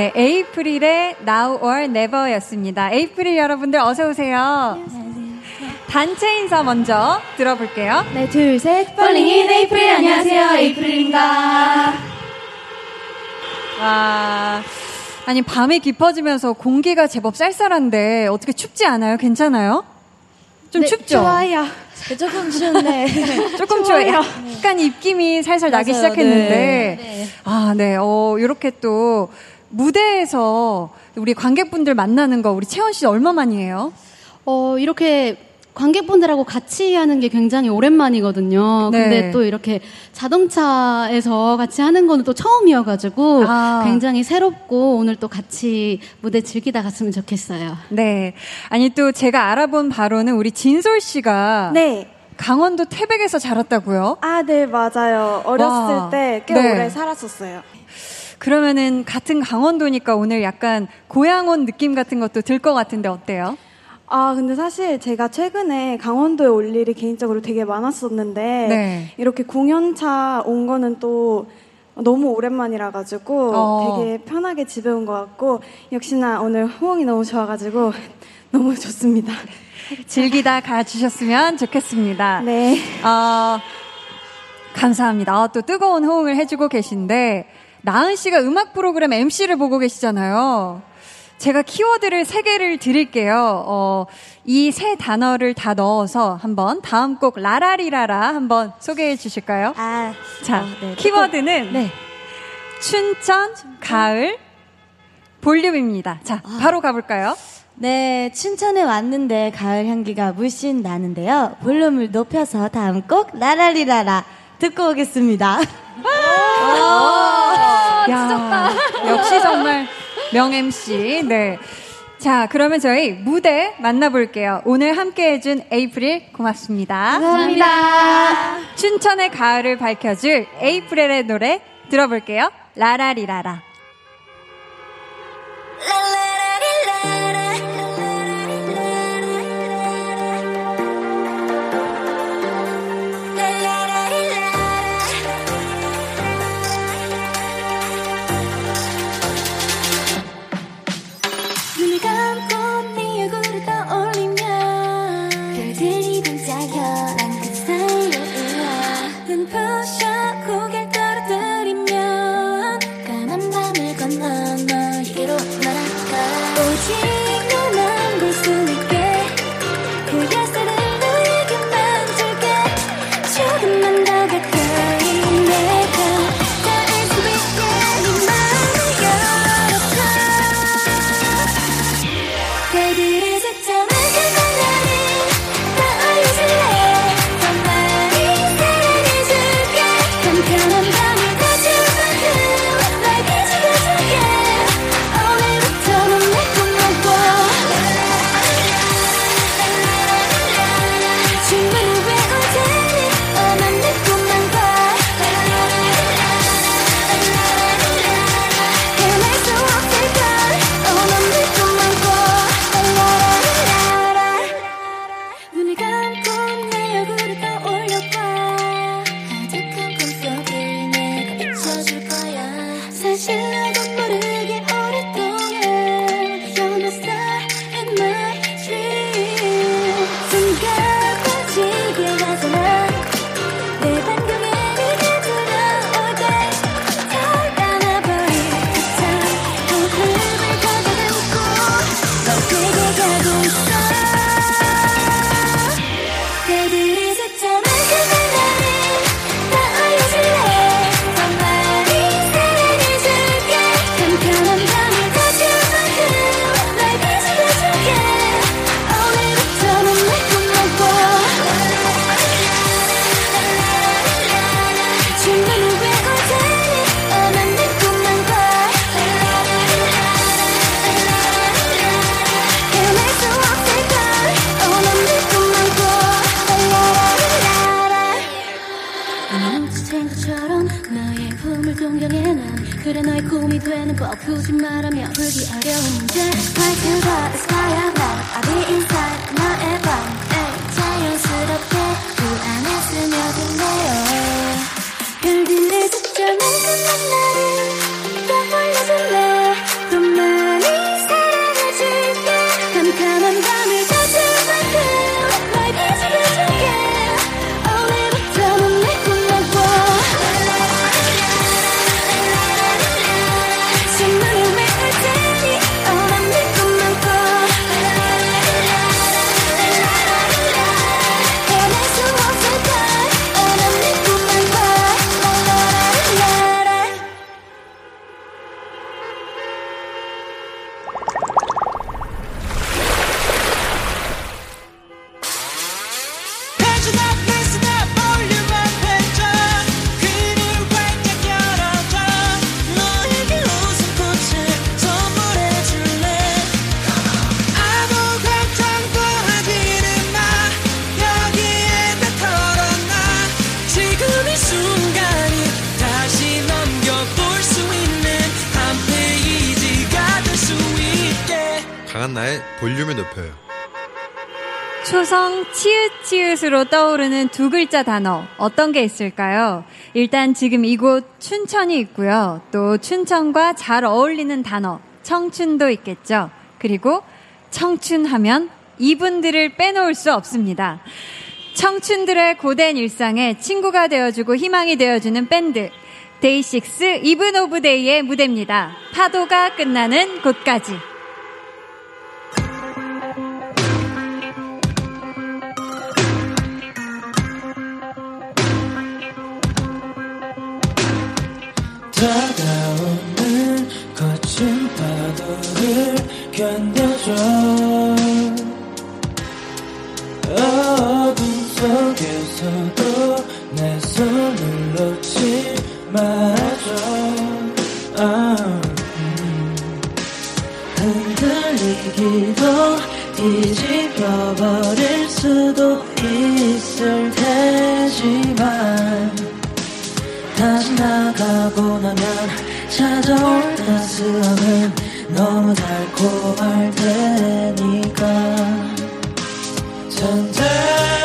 네, 에이프릴의 Now or Never였습니다. 에이프릴 여러분들 어서 오세요. 단체 인사 먼저 들어볼게요. 네, 둘, 셋. 폴링인 에이프릴. 안녕하세요. 에이프릴입니다. 와. 아니, 밤이 깊어지면서 공기가 제법 쌀쌀한데 어떻게 춥지 않아요? 괜찮아요? 좀 네, 춥죠? 좋아요. 네, 조금 추운데. 조금 좋아요. 추워요. 약간 입김이 살살 나기 맞아요. 시작했는데. 네. 아, 네. 어, 이렇게 또 무대에서 우리 관객분들 만나는 거 우리 채원 씨 얼마만이에요? 어, 이렇게 관객분들하고 같이 하는 게 굉장히 오랜만이거든요. 네. 근데 또 이렇게 자동차에서 같이 하는 거는 또 처음이어가지고 아. 굉장히 새롭고 오늘 또 같이 무대 즐기다 갔으면 좋겠어요. 네. 아니 또 제가 알아본 바로는 우리 진솔 씨가 네. 강원도 태백에서 자랐다고요? 아, 네, 맞아요. 어렸을 와. 때꽤 네. 오래 살았었어요. 그러면은 같은 강원도니까 오늘 약간 고향 온 느낌 같은 것도 들 것 같은데 어때요? 아, 근데 사실 제가 최근에 강원도에 올 일이 개인적으로 되게 많았었는데, 네. 이렇게 공연차 온 거는 또 너무 오랜만이라 가지고 어. 되게 편하게 집에 온 것 같고, 역시나 오늘 호응이 너무 좋아가지고 너무 좋습니다. 즐기다 가주셨으면 좋겠습니다. 네. 어, 감사합니다. 아, 또 뜨거운 호응을 해주고 계신데, 나은 씨가 음악 프로그램 MC를 보고 계시잖아요. 제가 키워드를 세 개를 드릴게요. 어, 이 세 단어를 다 넣어서 한번 다음 곡 라라리라라 한번 소개해 주실까요? 아, 자, 네. 키워드는 네. 춘천, 가을, 볼륨입니다. 자, 바로 가볼까요? 네, 춘천에 왔는데 가을 향기가 물씬 나는데요. 볼륨을 높여서 다음 곡 라라리라라 듣고 오겠습니다. 야, 역시 정말 명 MC. 네. 자, 그러면 저희 무대 만나볼게요. 오늘 함께 해준 에이프릴 고맙습니다. 감사합니다. 춘천의 가을을 밝혀줄 에이프릴의 노래 들어볼게요. 라라리라라. 눈을 글자 단어 어떤 게 있을까요? 일단 지금 이곳 춘천이 있고요. 또 춘천과 잘 어울리는 단어 청춘도 있겠죠. 그리고 청춘하면 이분들을 빼놓을 수 없습니다. 청춘들의 고된 일상에 친구가 되어주고 희망이 되어주는 밴드 데이식스 이븐 오브 데이의 무대입니다. 파도가 끝나는 곳까지. 견뎌줘 어둠 속에서도 내 손을 놓지 말아줘 어, 음. 흔들리기도 뒤집어버릴 수도 있을 테지만 다시 나가고 나면 찾아올 따스함은 너무 달콤할 테니까. 전달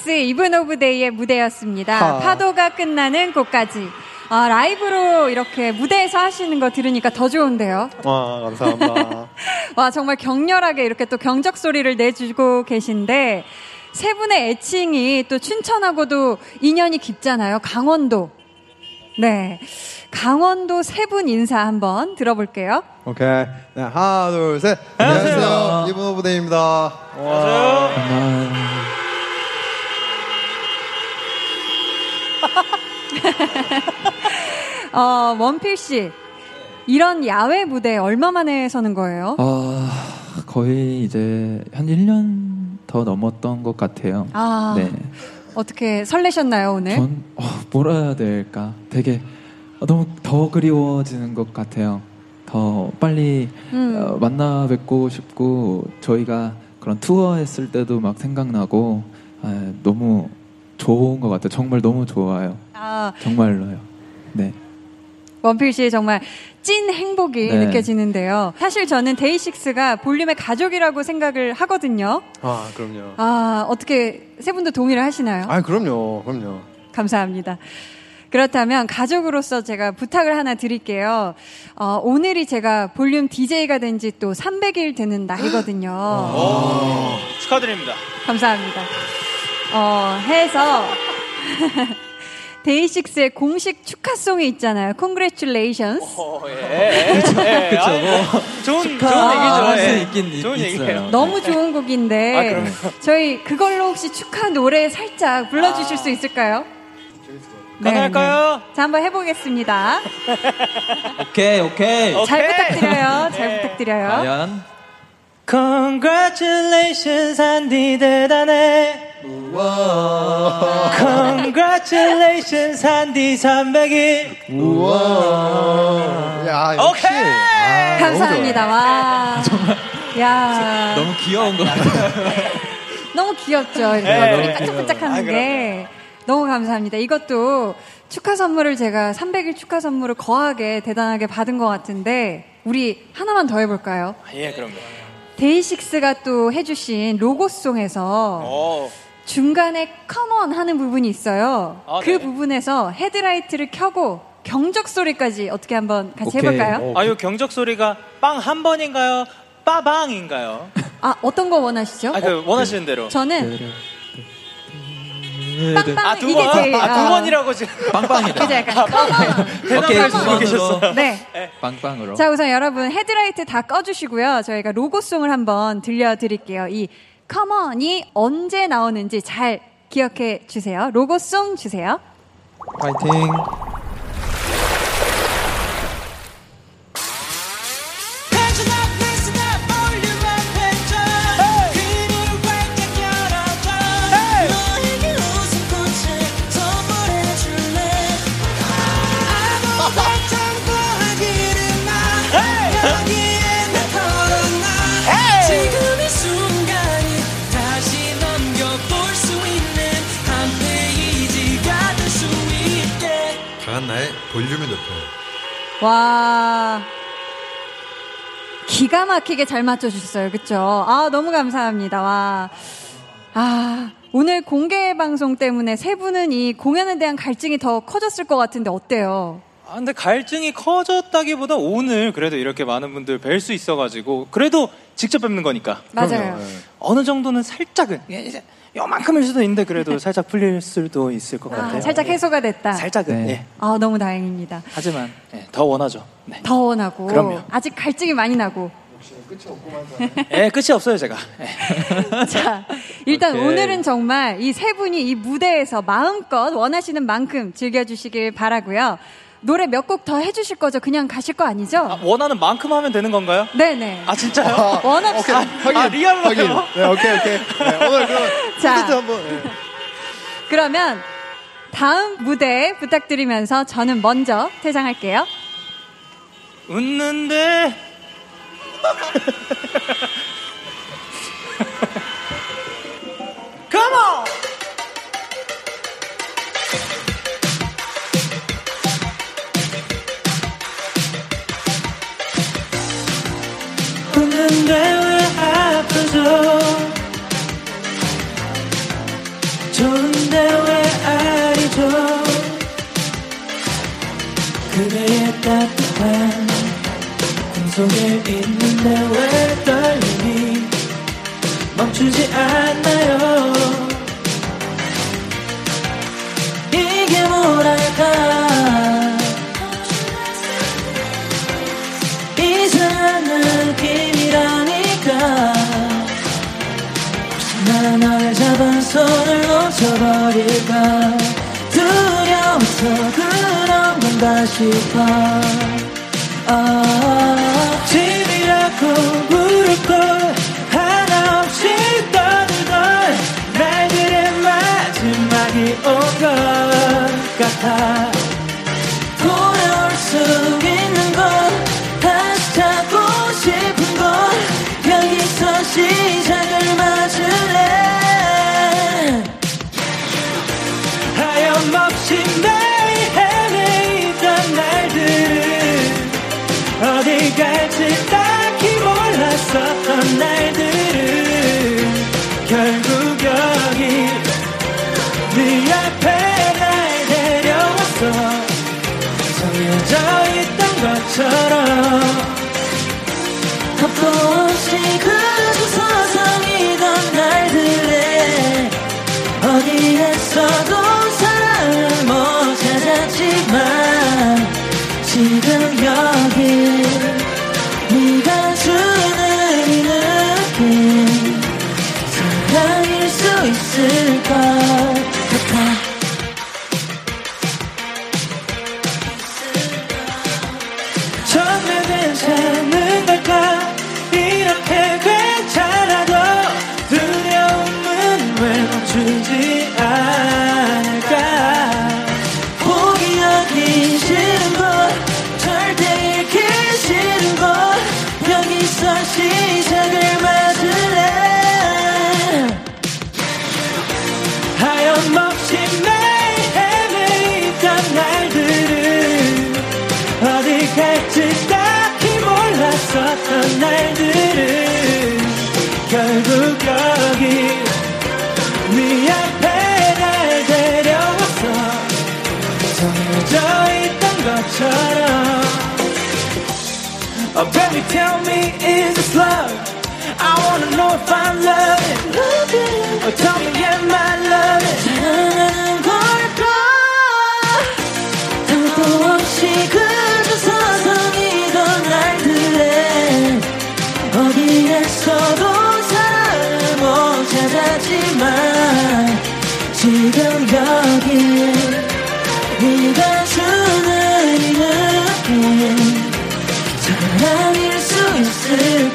식스 이븐 오브 데이의 무대였습니다. 아. 파도가 끝나는 곳까지. 아, 라이브로 이렇게 무대에서 하시는 거 들으니까 더 좋은데요. 와, 감사합니다. 와, 정말 격렬하게 이렇게 또 경적 소리를 내주고 계신데 세 분의 애칭이 또 춘천하고도 인연이 깊잖아요. 강원도. 네. 강원도 세 분 인사 한번 들어볼게요. 오케이. 네, 하나, 둘, 셋. 안녕하세요. 이븐 오브 데이입니다. 안녕하세요. 안녕하세요. 어, 원필 씨. 이런 야외 무대 얼마 만에 서는 거예요? 아, 거의 이제 한 1년 더 넘었던 것 같아요. 아. 네. 어떻게 설레셨나요, 오늘? 전, 어, 뭐라 해야 될까? 되게 어, 너무 더 그리워지는 것 같아요. 더 빨리 음. 어, 만나 뵙고 싶고, 저희가 그런 투어 했을 때도 막 생각나고, 아, 너무 좋은 것 같아요. 정말 너무 좋아요. 아, 정말로요. 네. 원필 씨의 정말 찐 행복이 네. 느껴지는데요. 사실 저는 데이식스가 볼륨의 가족이라고 생각을 하거든요. 아, 그럼요. 아, 어떻게 세 분도 동의를 하시나요? 아, 그럼요. 그럼요. 감사합니다. 그렇다면 가족으로서 제가 부탁을 하나 드릴게요. 어, 오늘이 제가 볼륨 DJ가 된 지 또 300일 되는 날이거든요. 오, 축하드립니다. 감사합니다. 어, 해서 데이식스의 공식 축하송이 있잖아요. Congratulations. 예, 예, 예. 그쵸, 아니, 뭐. 좋은, 축하- 좋은 얘기죠. 할수 예. 있긴 좋은 있- 얘기예요. 있어요. 너무 좋은 곡인데 아. 저희 그걸로 혹시 축하 노래 살짝 불러주실 수 있을까요? 가능할까요? 네. 자 한번 해보겠습니다. 오케이, 오케이. 잘 부탁드려요. 잘 부탁드려요. 과연? Congratulations 한디 대단해 Congratulations 한디 300일 우와. 야, 역시. 오케이! 아, 감사합니다. 와. 야. 너무 귀여운 것 같아요. 너무 귀엽죠. 이렇게 네, 눈이 너무 반짝반짝 하는 귀여워요. 게 너무 감사합니다. 이것도 축하 선물을 제가 300일 축하 선물을 거하게 대단하게 받은 것 같은데 우리 하나만 더 해볼까요? 예, 그럼요. 데이식스가 또 해주신 로고송에서 오. 중간에 come on 하는 부분이 있어요. 아, 그 네. 부분에서 헤드라이트를 켜고 경적 소리까지 어떻게 한번 같이 해볼까요? 아, 요 경적 소리가 빵 한 번인가요? 빠방인가요? 아 어떤 거 원하시죠? 아, 그 원하시는 대로. 저는 네, 빵빵 아, 두 이게 번? 제일 아, 두 어. 번이라고 지금. 빵빵이다. 그죠 약간. 대답할 수 계셨어요. 네. 빵빵으로. 자, 우선 여러분 헤드라이트 다 꺼주시고요. 저희가 로고송을 한번 들려드릴게요. 이 come on이 언제 나오는지 잘 기억해 주세요. 로고송 주세요. 파이팅. 와. 기가 막히게 잘 맞춰주셨어요. 그쵸? 아, 너무 감사합니다. 와. 아, 오늘 공개 방송 때문에 세 분은 이 공연에 대한 갈증이 더 커졌을 것 같은데 어때요? 아, 근데 갈증이 커졌다기보다 오늘 그래도 이렇게 많은 분들 뵐 수 있어가지고 그래도 직접 뵙는 거니까. 맞아요. 어느 정도는 살짝은 예, 요만큼일 수도 있는데 그래도 살짝 풀릴 수도 있을 것 같아요. 아, 살짝 해소가 됐다. 살짝은. 예. 아, 너무 다행입니다. 하지만 예, 더 원하죠. 네. 더 원하고. 그럼요. 아직 갈증이 많이 나고. 예, 끝이 없어요 제가. 예. 자, 일단 오케이. 오늘은 정말 이 세 분이 이 무대에서 마음껏 원하시는 만큼 즐겨주시길 바라고요. 노래 몇 곡 더 해주실 거죠? 그냥 가실 거 아니죠? 원하는 만큼 하면 되는 건가요? 네네. 아 진짜요? 원 없이. 아, 아, 리얼로요? 확인. 네, 오케이, 오케이. 네, 오늘 그럼 자. 콘서트 한번. 네. 그러면 다음 무대 부탁드리면서 저는 먼저 퇴장할게요. 웃는데 Come on! 웃는데 왜 아프죠 좋은데 왜 아니죠? 그대의 따뜻한 꿈속에 있는데 왜 떨림이 멈추지 않나요? 이게 뭐랄까 나 너를 잡은 손을 놓쳐버릴까? 두려워서 그런 건가 싶어 아, 집이라고 부를 걸 하나 없이 떠들던 날들의 마지막이 온 것 같아. 돌아올 수 있는 것 다시 찾고 싶은 것 여기서 시작 것처럼 겁도 shut. Oh, baby, tell me, is this love? I wanna know if I'm loving. Love oh, tell me.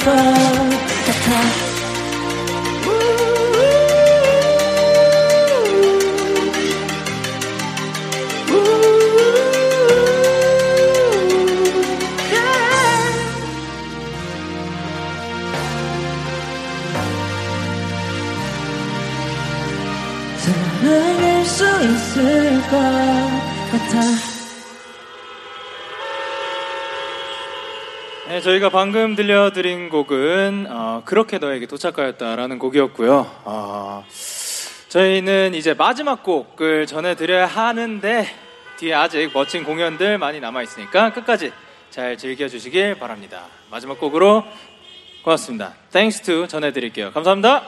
있 저희가 방금 들려드린 곡은 어, 그렇게 너에게 도착하였다라는 곡이었고요. 어, 저희는 이제 마지막 곡을 전해드려야 하는데 뒤에 아직 멋진 공연들 많이 남아 있으니까 끝까지 잘 즐겨주시길 바랍니다. 마지막 곡으로 고맙습니다. Thanks to 전해드릴게요. 감사합니다.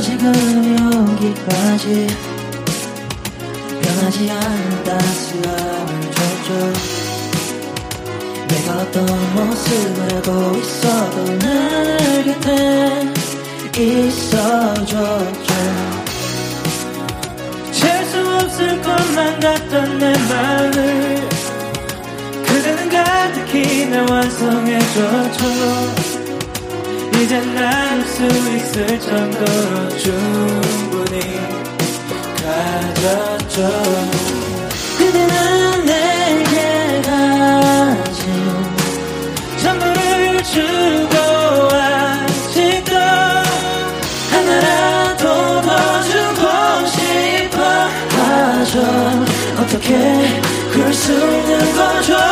지금 여기까지. 변하지 않는 따스함을 줬죠. 내가 어떤 모습을 하고 있어도 늘 곁에 있어줬죠. 잴수 없을 것만 같던 내 마음을 그대는 가득히 나 완성해줬죠 이제 나눌 수 있을 정도로 충분히 가졌죠. 그대는 내게 가진 전부를 주고 아직도 하나라도 더 주고 싶어 하죠. 어떻게 그럴 수 있는 거죠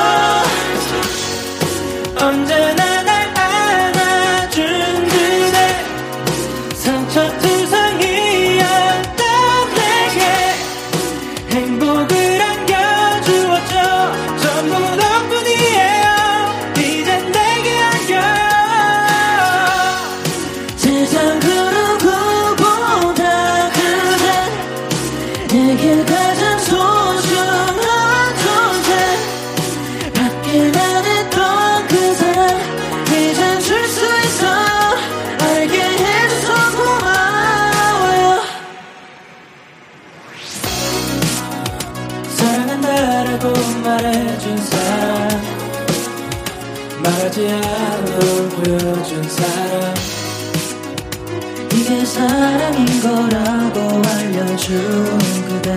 알려준 그대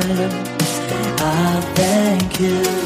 I thank you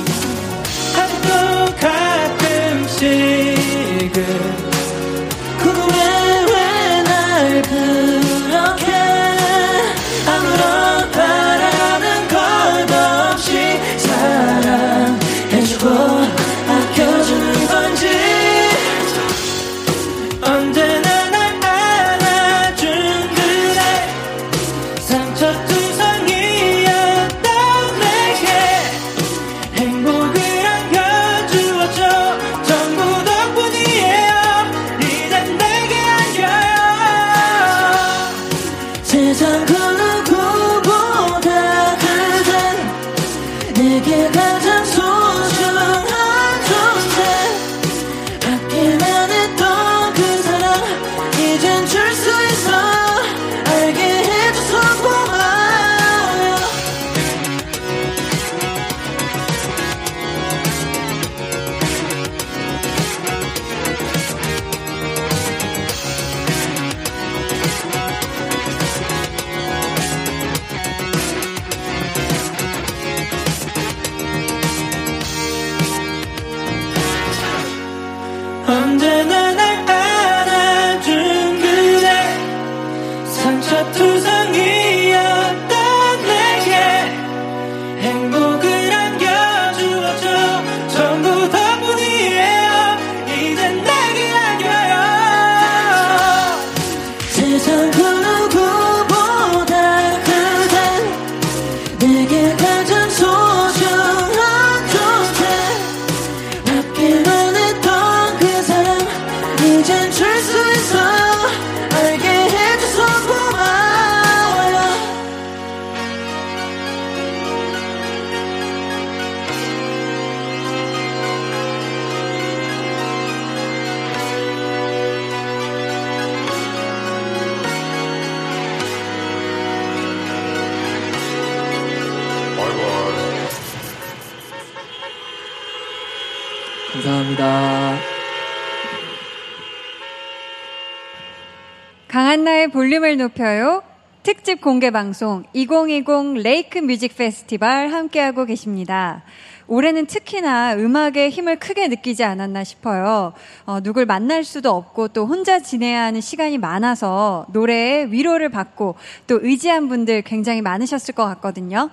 볼륨을 높여요. 특집 공개 방송 2020 레이크 뮤직 페스티벌 함께하고 계십니다. 올해는 특히나 음악의 힘을 크게 느끼지 않았나 싶어요. 어, 누굴 만날 수도 없고 또 혼자 지내야 하는 시간이 많아서 노래에 위로를 받고 또 의지한 분들 굉장히 많으셨을 것 같거든요.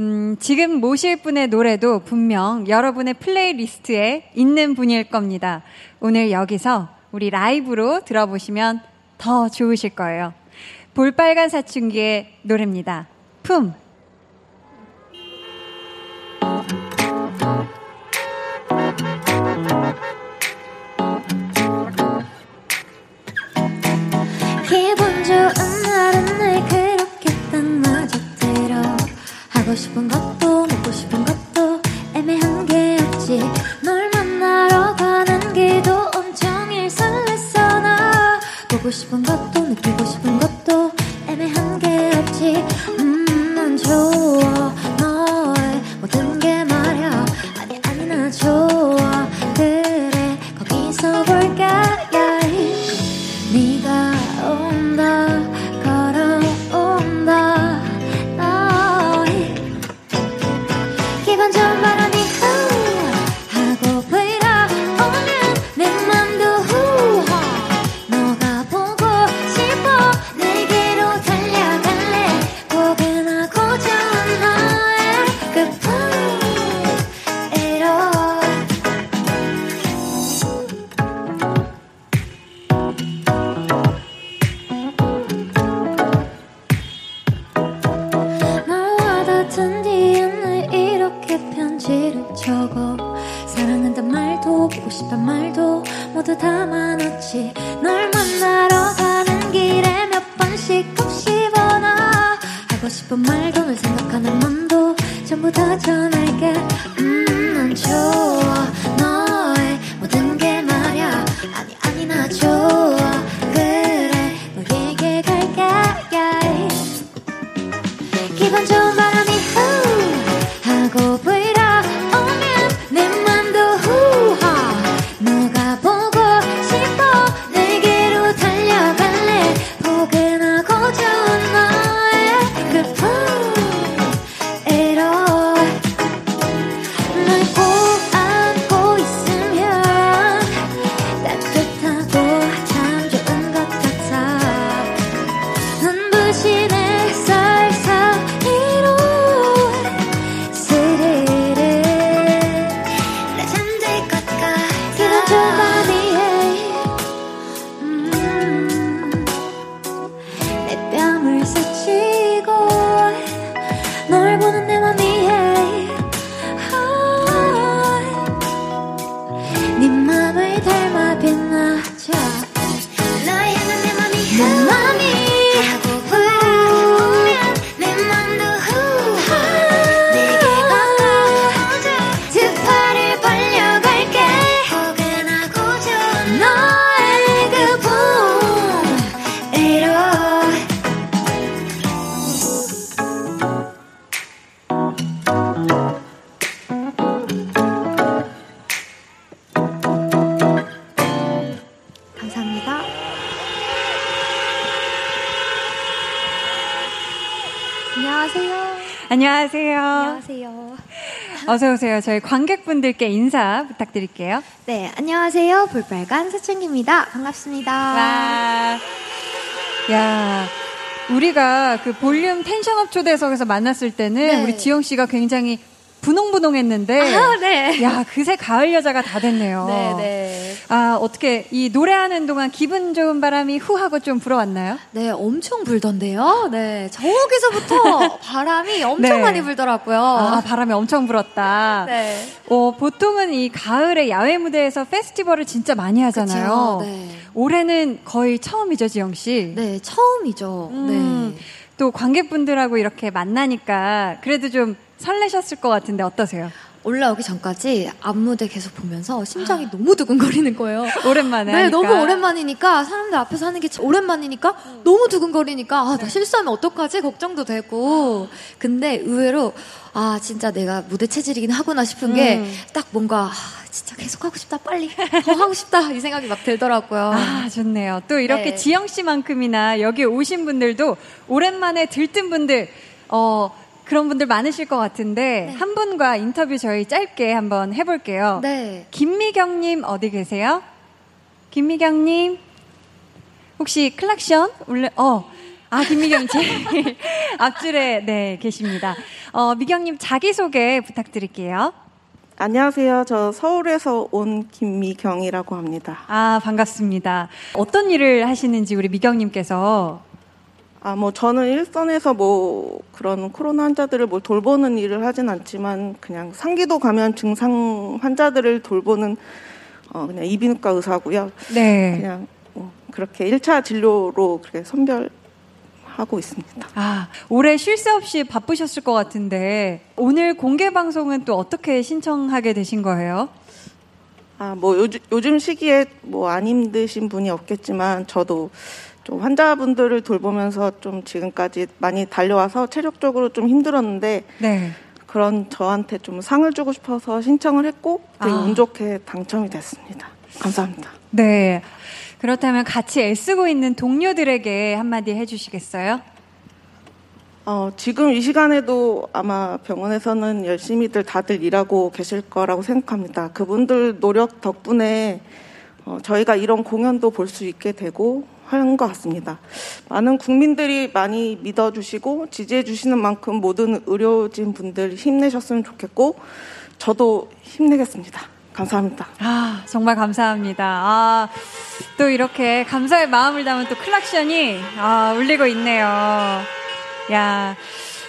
음, 지금 모실 분의 노래도 분명 여러분의 playlist에 있는 분일 겁니다. 오늘 여기서 우리 라이브로 들어보시면 더 좋으실 거예요. 볼빨간 사춘기의 노래입니다. 품. 기분 좋은 날은 늘 그렇게 딱 맞아 들어 하고 싶은 것도 먹고 싶은 것도 애매한 게 없지 보고 싶은 것도 느끼고 싶은 것도 애매한 게 없지. 음난 좋아. 너의 모든 게 말야. 아니 아니 나 좋아 모두 담아놓지. 널 만나러 가는 길에 몇 번씩 꼭 씹어놔. 하고 싶은 말도 널 생각하는 맘도 전부 다 전할게. 음난 좋아 어서 오세요. 저희 관객분들께 인사 부탁드릴게요. 네, 안녕하세요. 볼빨간 사춘기입니다. 반갑습니다. 와. 야, 우리가 그 볼륨 텐션업 초대석에서 만났을 때는 네. 우리 지영 씨가 굉장히 분홍분홍했는데, 아, 네. 야 그새 가을 여자가 다 됐네요. 네, 네. 아 어떻게 이 노래하는 동안 기분 좋은 바람이 후하고 좀 불어왔나요? 네, 엄청 불던데요. 네, 저기서부터 바람이 엄청 네. 많이 불더라고요. 아 바람이 엄청 불었다. 네. 어, 보통은 이 가을에 야외 무대에서 페스티벌을 진짜 많이 하잖아요. 그쵸, 네. 올해는 거의 처음이죠, 지영 씨. 네, 처음이죠. 음, 또 관객분들하고 이렇게 만나니까 그래도 좀 설레셨을 것 같은데 어떠세요? 올라오기 전까지 앞무대 계속 보면서 심장이 너무 두근거리는 거예요. 오랜만에 네, 하니까. 너무 오랜만이니까 사람들 앞에서 하는 게참 오랜만이니까 너무 두근거리니까 아, 나 실수하면 어떡하지 걱정도 되고 근데 의외로 아 진짜 내가 무대 체질이긴 하구나 싶은 음. 게딱 뭔가 아, 진짜 계속 하고 싶다 빨리 더 하고 싶다 이 생각이 막 들더라고요. 아, 좋네요. 또 이렇게 네. 지영 씨만큼이나 여기 오신 분들도 오랜만에 들뜬 분들, 어, 그런 분들 많으실 것 같은데, 한 분과 인터뷰 저희 짧게 한번 해볼게요. 네. 김미경님 어디 계세요? 김미경님? 혹시 클락션? 울려, 어. 아, 김미경 제일 앞줄에, 네, 계십니다. 어, 미경님 자기소개 부탁드릴게요. 안녕하세요. 저 서울에서 온 김미경이라고 합니다. 아, 반갑습니다. 어떤 일을 하시는지 우리 미경님께서 아, 뭐 저는 일선에서 뭐 그런 코로나 환자들을 뭘 돌보는 일을 하진 않지만 그냥 상기도 감염 증상 환자들을 돌보는 어 그냥 이비인후과 의사고요. 네. 그냥 뭐 그렇게 1차 진료로 그렇게 선별 하고 있습니다. 아, 올해 쉴 새 없이 바쁘셨을 것 같은데 오늘 공개 방송은 또 어떻게 신청하게 되신 거예요? 아, 뭐 요즘, 요즘 시기에 뭐 안 힘드신 분이 없겠지만 저도 좀 환자분들을 돌보면서 좀 지금까지 많이 달려와서 체력적으로 좀 힘들었는데 네. 그런 저한테 좀 상을 주고 싶어서 신청을 했고 되게 아. 운 좋게 당첨이 됐습니다. 감사합니다. 네. 그렇다면 같이 애쓰고 있는 동료들에게 한마디 해주시겠어요? 어, 지금 이 시간에도 아마 병원에서는 열심히들 다들 일하고 계실 거라고 생각합니다. 그분들 노력 덕분에 어, 저희가 이런 공연도 볼 수 있게 되고 하는 것 같습니다. 많은 국민들이 많이 믿어주시고 지지해주시는 만큼 모든 의료진 분들 힘내셨으면 좋겠고 저도 힘내겠습니다. 감사합니다. 아, 정말 감사합니다. 아, 또 이렇게 감사의 마음을 담은 또 클락션이, 아, 울리고 있네요. 야,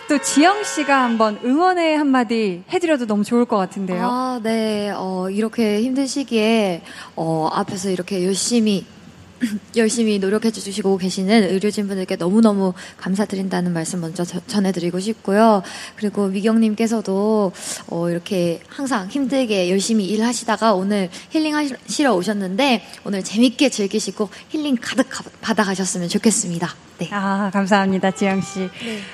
또 지영 씨가 한번 응원의 한마디 해드려도 너무 좋을 것 같은데요. 아, 네. 어, 이렇게 힘든 시기에 어, 앞에서 이렇게 열심히 열심히 노력해 주시고 계시는 의료진 분들께 너무너무 감사드린다는 말씀 먼저 저- 전해드리고 싶고요. 그리고 미경님께서도 어, 이렇게 항상 힘들게 열심히 일하시다가 오늘 힐링하시러 오셨는데 오늘 재밌게 즐기시고 힐링 가득 가- 받아가셨으면 좋겠습니다. 네. 아, 감사합니다, 지영 씨.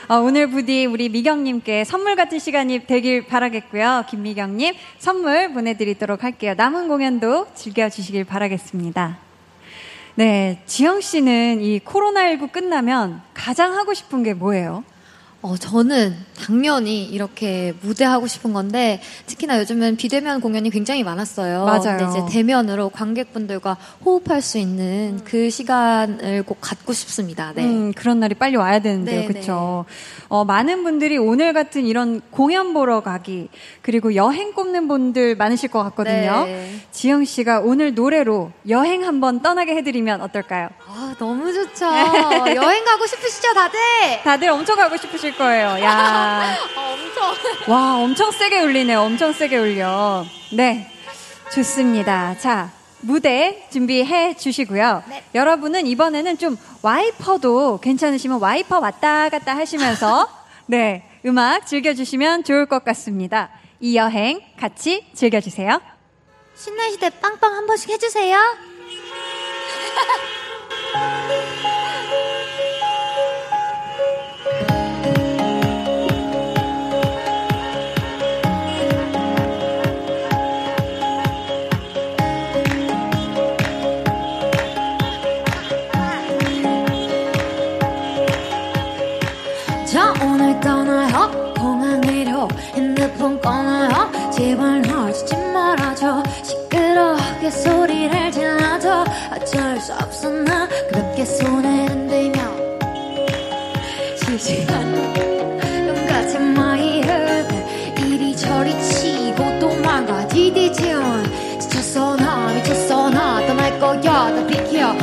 어, 오늘 부디 우리 미경님께 선물 같은 시간이 되길 바라겠고요. 김미경님 선물 보내드리도록 할게요. 남은 공연도 즐겨주시길 바라겠습니다. 네, 지영 씨는 이 코로나19 끝나면 가장 하고 싶은 게 뭐예요? 어, 저는 당연히 이렇게 무대하고 싶은 건데, 특히나 요즘은 비대면 공연이 굉장히 많았어요. 맞아요. 이제 대면으로 관객분들과 호흡할 수 있는 그 시간을 꼭 갖고 싶습니다. 네. 음, 그런 날이 빨리 와야 되는데요. 네, 그렇죠. 어, 많은 분들이 오늘 같은 이런 공연 보러 가기 그리고 여행 꼽는 분들 많으실 것 같거든요. 네. 지영 씨가 오늘 노래로 여행 한번 떠나게 해드리면 어떨까요? 아, 너무 좋죠. 여행 가고 싶으시죠, 다들? 다들 엄청 가고 싶으실 거예요. 야, 엄청. 와, 엄청 세게 울리네요. 엄청 세게 울려. 네, 좋습니다. 자, 무대 준비해 주시고요. 여러분은 이번에는 좀 와이퍼도 괜찮으시면 와이퍼 왔다 갔다 하시면서 네, 음악 즐겨주시면 좋을 것 같습니다. 이 여행 같이 즐겨주세요. 신나시대 빵빵 한 번씩 해주세요. 핸드폰 꺼놔요 제발 하지 말아줘. 시끄럽게 소리를 질러줘. 어쩔 수 없어 나? 그렇게 손을 흔들며. 쉬지 않는 용같은 마이를 이리저리 치고 도망가 디디지만 지쳤어 나 미쳤어 나 떠날 거야. 다 비켜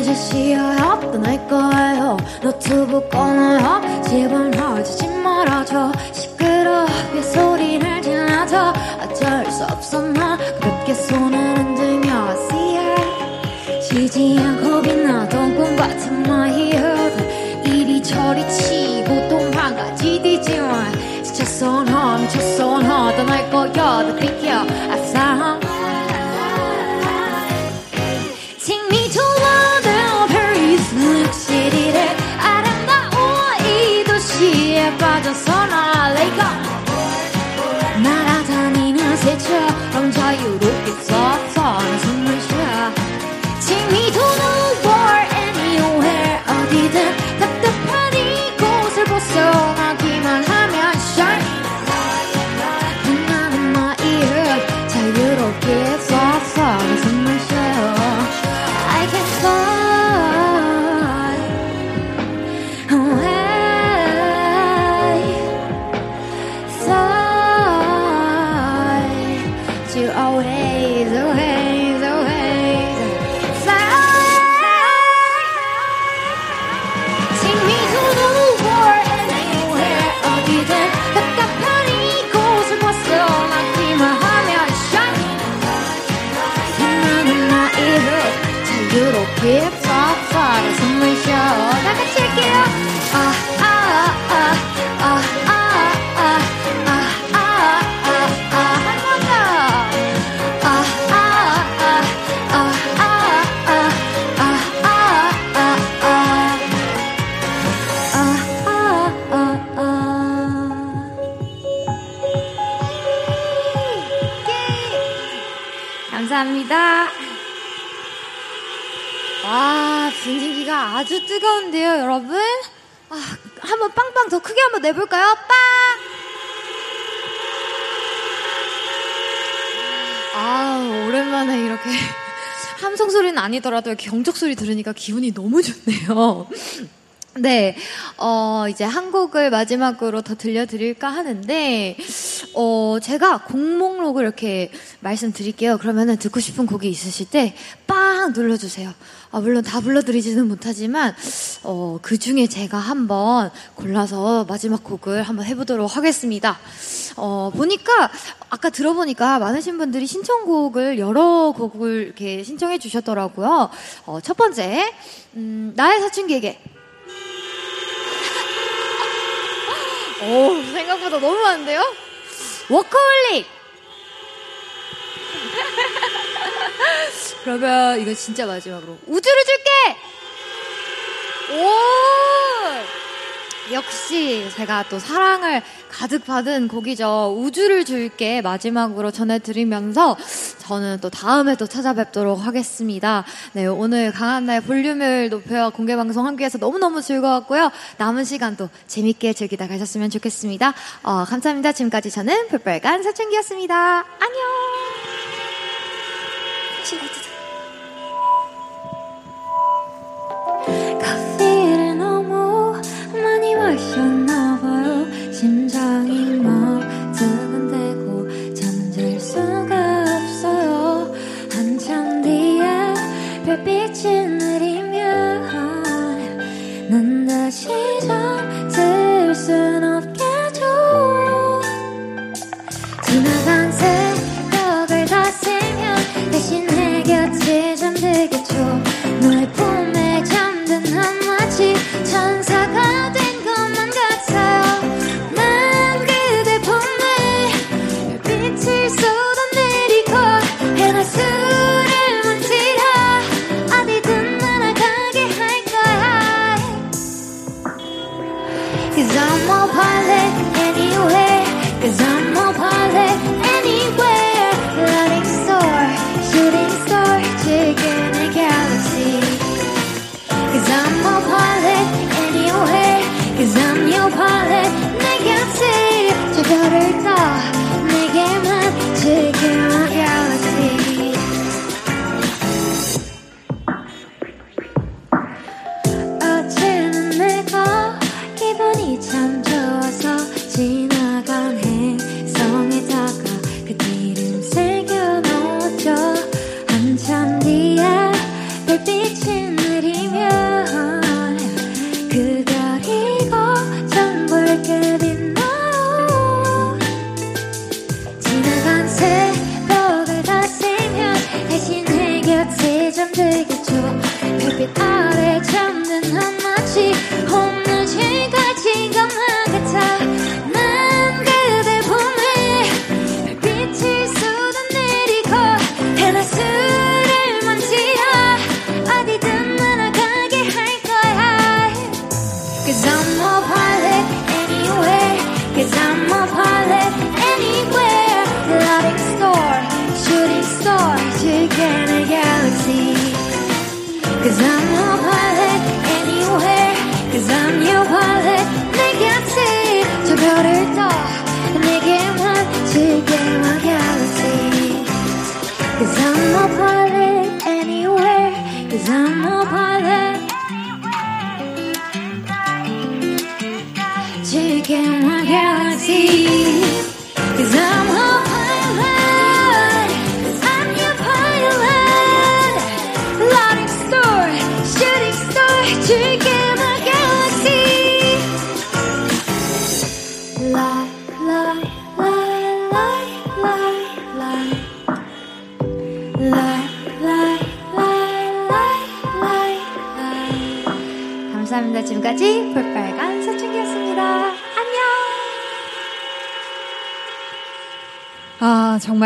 이제 쉬어요. 떠날 거예요. 노트북 꺼내요. 집안 하지 soon 경적 소리 들으니까 기분이 너무 좋네요. 네, 어, 이제 한 곡을 마지막으로 더 들려드릴까 하는데, 어, 제가 곡 목록을 이렇게 말씀드릴게요. 그러면은 듣고 싶은 곡이 있으실 때, 빵! 눌러주세요. 아, 물론 다 불러드리지는 못하지만, 어, 그 중에 제가 한번 골라서 마지막 곡을 한번 해보도록 하겠습니다. 어, 보니까, 아까 들어보니까 많으신 분들이 신청곡을 여러 곡을 이렇게 신청해 주셨더라고요. 어, 첫 번째, 음, 나의 사춘기에게. 오, 생각보다 너무 많은데요? 워커홀릭! 그러면 이거 진짜 마지막으로 우주를 줄게! 오! 역시 제가 또 사랑을 가득 받은 곡이죠. 우주를 줄게 마지막으로 전해드리면서 저는 또 다음에 또 찾아뵙도록 하겠습니다. 네, 오늘 강한나의 볼륨을 높여 공개 방송 함께해서 너무너무 즐거웠고요. 남은 시간 또 재밌게 즐기다 가셨으면 좋겠습니다. 어, 감사합니다. 지금까지 저는 볼빨간 사춘기였습니다. 안녕! 커피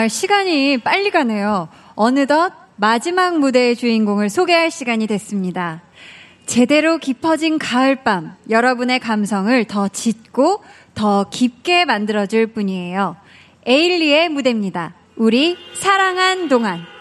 정말 시간이 빨리 가네요. 어느덧 마지막 무대의 주인공을 소개할 시간이 됐습니다. 제대로 깊어진 가을밤, 여러분의 감성을 더 짙고 더 깊게 만들어줄 뿐이에요. 에일리의 무대입니다. 우리 사랑한 동안.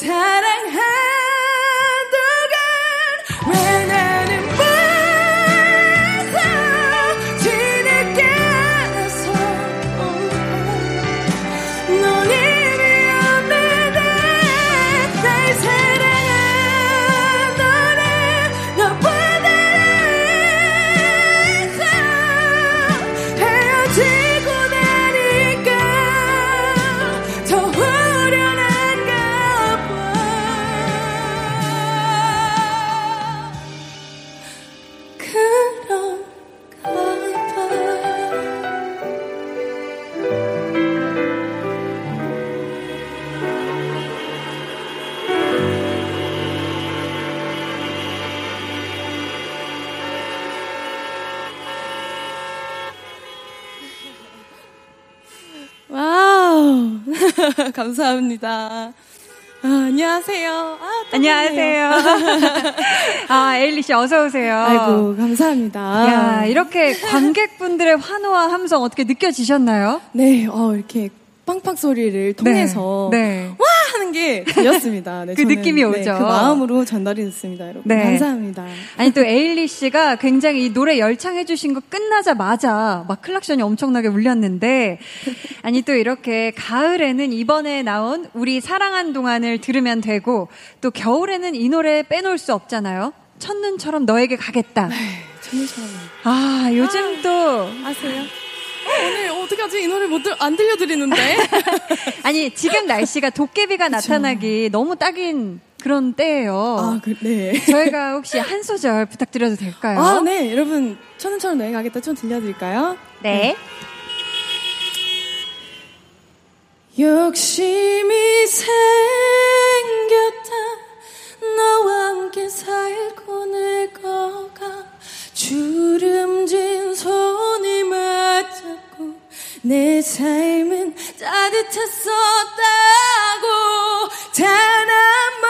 너 감사합니다. 아, 안녕하세요. 아, 또 안녕하세요. 아, 에일리 씨 어서 오세요. 아이고, 감사합니다. 야, 이렇게 관객분들의 환호와 함성 어떻게 느껴지셨나요? 네, 어, 이렇게 빵빵 소리를 통해서 네. 와 하는 게 들렸습니다. 네, 그 저는, 느낌이 네, 오죠. 그 마음으로 전달이 됐습니다, 여러분. 네. 감사합니다. 아니 또 에일리 씨가 굉장히 이 노래 열창해 주신 거 끝나자마자 막 클락션이 엄청나게 울렸는데 아니 또 이렇게 가을에는 이번에 나온 우리 사랑한 동안을 들으면 되고 또 겨울에는 이 노래 빼놓을 수 없잖아요. 첫눈처럼 너에게 가겠다. 첫눈처럼. 아 요즘 또 아세요? 어, 오늘 어떡하지? 이 노래 못, 들, 안 들려드리는데? 아니 지금 날씨가 도깨비가 나타나기 너무 딱인 그런 때예요. 아, 그, 네. 저희가 혹시 한 소절 부탁드려도 될까요? 아, 네. 여러분, 천은처럼 너희 가겠다 좀 들려드릴까요? 네. 욕심이 생겼다 너와 함께 살고 늙어가 주름진 손을 맞잡고 내 삶은 따뜻했었다고 단 한 번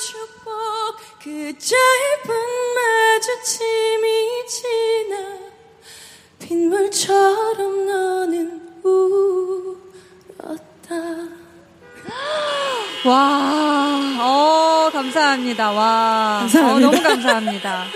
축복 그 짧은 마주침이 지나 빗물처럼 너는 울었다 와, 어, 감사합니다. 와, 감사합니다. 어, 너무 감사합니다.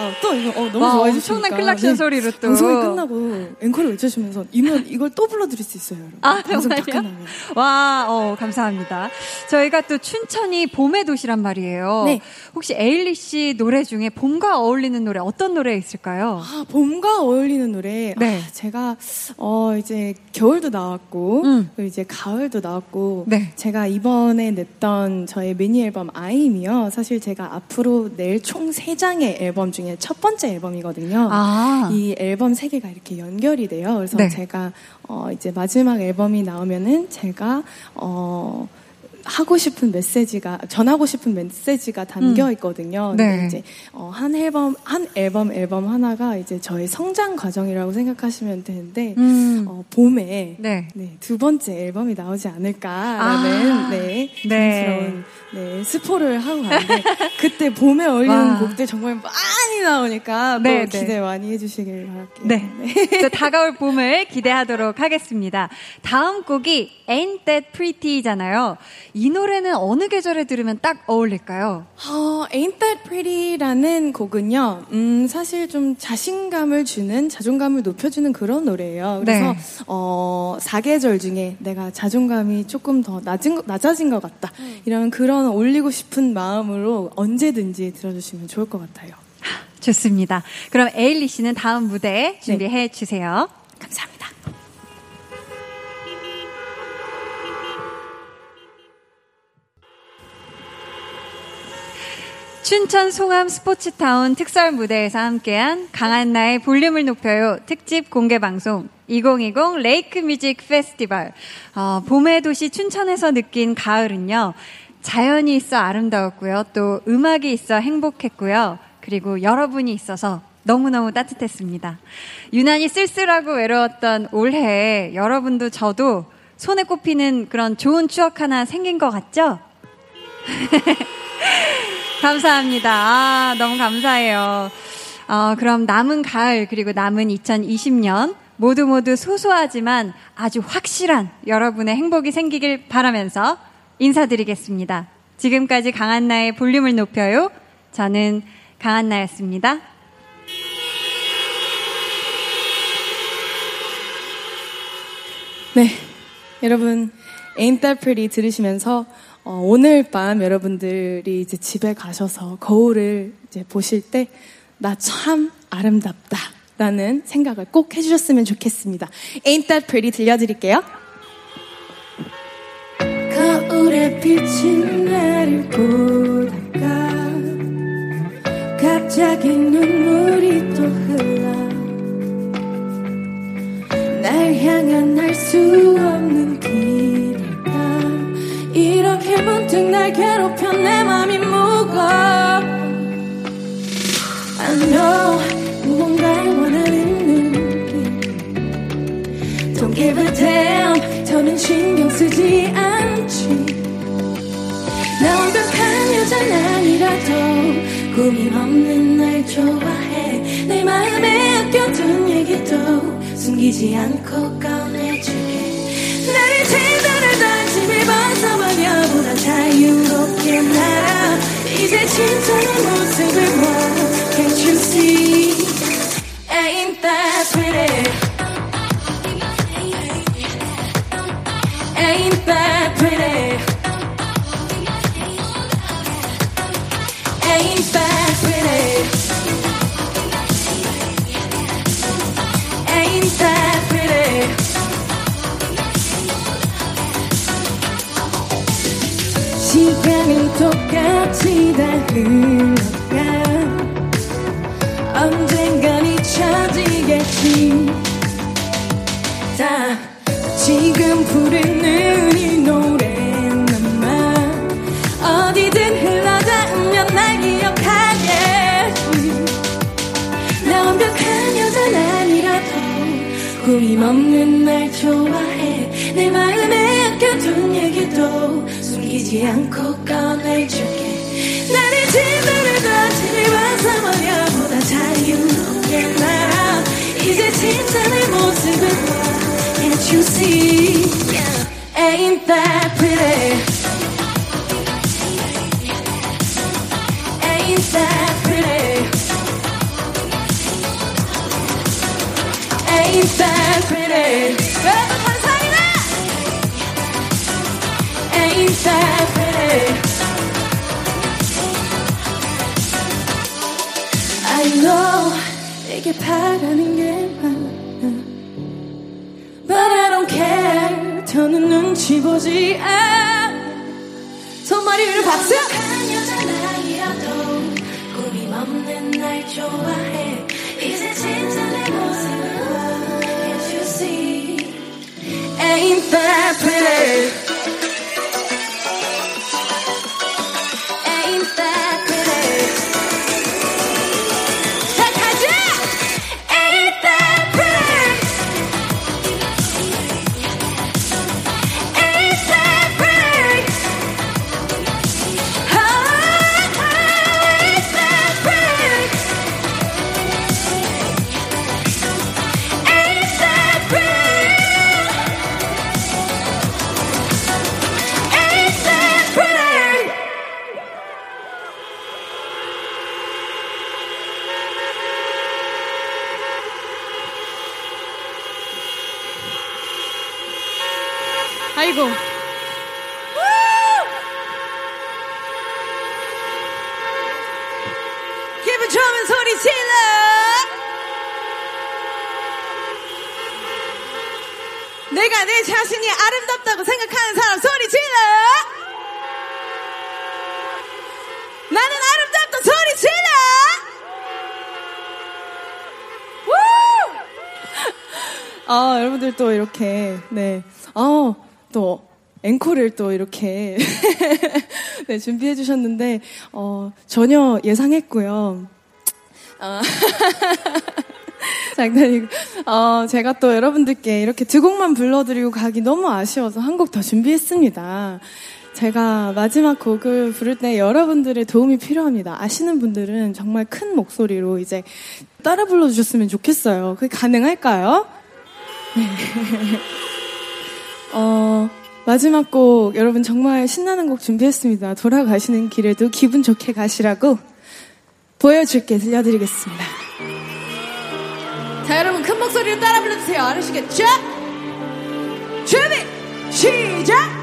아, 또 이거 어, 너무 와, 좋아해 엄청난 주시니까 클락션 소리로 또. 방송이 끝나고 앵콜을 외쳐주면서 이면 이걸 또 불러드릴 수 있어요 여러분 아, 정말요? 와, 어, 감사합니다. 저희가 또 춘천이 봄의 도시란 말이에요. 네. 혹시 에일리 씨 노래 중에 봄과 어울리는 노래 어떤 노래 있을까요? 아, 봄과 어울리는 노래. 네. 아, 제가 어 이제 겨울도 나왔고 음. 그리고 이제 가을도 나왔고 네. 제가 이번에 냈던 저의 미니 앨범 아임이요. 사실 제가 앞으로 낼 총 세 장의 앨범 중에 첫 번째 앨범이거든요. 아. 이 앨범 세 개가 이렇게 연결이 돼요. 그래서 네. 제가 어 이제 마지막 앨범이 나오면은 제가 어 하고 싶은 메시지가 전하고 싶은 메시지가 담겨 음. 있거든요. 네. 근데 이제 어, 한 앨범 한 앨범 앨범 하나가 이제 저의 성장 과정이라고 생각하시면 되는데 음. 어, 봄에 네. 네, 두 번째 앨범이 나오지 않을까라는 아. 네, 네. 조심스러운 네, 스포를 하고 가는데 그때 봄에 어울리는 와. 곡들 정말 많이 나오니까 또 네, 네. 기대 많이 해주시길 바랄게요. 네. 또 다가올 봄을 기대하도록 하겠습니다. 다음 곡이 Ain't That Pretty잖아요. 이 노래는 어느 계절에 들으면 딱 어울릴까요? 어, Ain't That Pretty라는 곡은요, 음, 사실 좀 자신감을 주는, 자존감을 높여주는 그런 노래예요. 그래서, 네. 어, 사계절 중에 내가 자존감이 조금 더 낮은, 거- 낮아진 것 같다. 이런 그런 올리고 싶은 마음으로 언제든지 들어주시면 좋을 것 같아요. 좋습니다. 그럼 에일리 씨는 다음 무대 준비해 주세요. 감사합니다. 춘천 송암 스포츠타운 특설 무대에서 함께한 강한나의 볼륨을 높여요 특집 공개 방송 2020 레이크 뮤직 페스티벌. 어, 봄의 도시 춘천에서 느낀 가을은요. 자연이 있어 아름다웠고요. 또 음악이 있어 행복했고요. 그리고 여러분이 있어서 너무너무 따뜻했습니다. 유난히 쓸쓸하고 외로웠던 올해 여러분도 저도 손에 꼽히는 그런 좋은 추억 하나 생긴 것 같죠? 감사합니다. 아, 너무 감사해요. 어, 그럼 남은 가을 그리고 남은 2020년 모두 모두 소소하지만 아주 확실한 여러분의 행복이 생기길 바라면서 인사드리겠습니다. 지금까지 강한나의 볼륨을 높여요. 저는 강한나였습니다. 네. 여러분, Ain't That Pretty 들으시면서 어, 오늘 밤 여러분들이 이제 집에 가셔서 거울을 이제 보실 때 나 참 아름답다. 라는 생각을 꼭 해주셨으면 좋겠습니다. Ain't That Pretty 들려드릴게요. 거울에 비친 나를 보다가 갑자기 눈물이 또 흘러 날 향한 알 수 없는 문득 날 괴롭혀 내 맘이 무거워 I know 무언가를 원하는 눈빛 Don't give a damn. 더는 신경 쓰지 않지. 나 완벽한 여자는 아니라도 꿈이 없는 날 좋아해. 내 마음에 아껴둔 얘기도 숨기지 않고 꺼내줄게. 나를 제대 로 다짐을 벗어버려보다 자유롭게 날아 이제 진짜 내 모습을 봐 Can't you see Ain't that pretty Ain't that pretty Ain't that pretty Ain't that 같이 다 흘러가 언젠간 잊혀지겠지. 다 지금 부르는 이 노래나마 어디든 흘러닿으면 날 기억하겠지 나 완벽한 여자는 아니라도 꾸밈 없는 날 좋아해. 내 마음에 아껴둔 얘기도 숨기지 않고 꺼내줄 you see yeah. ain't that pretty. Ain't that pretty. Ain't that pretty. Everybody's hanging out. Ain't that pretty. I know 더는 눈치 보지 않아 손머리 위로 박수! 여자나이라도 꾸밈 없는 날 좋아해. 이제 진짜 내 모습을 Can't you see Ain't that pretty 네. 어, 또, 앵콜을 또 이렇게, 네, 준비해 주셨는데, 어, 전혀 예상했고요. 어, 장난이고, 어, 제가 또 여러분들께 이렇게 두 곡만 불러드리고 가기 너무 아쉬워서 한 곡 더 준비했습니다. 제가 마지막 곡을 부를 때 여러분들의 도움이 필요합니다. 아시는 분들은 정말 큰 목소리로 이제 따라 불러주셨으면 좋겠어요. 그게 가능할까요? 네. 어, 마지막 곡 여러분 정말 신나는 곡 준비했습니다. 돌아가시는 길에도 기분 좋게 가시라고 보여줄게 들려드리겠습니다. 자, 여러분 큰 목소리로 따라 불러주세요. 알으시겠죠? 준비, 시작!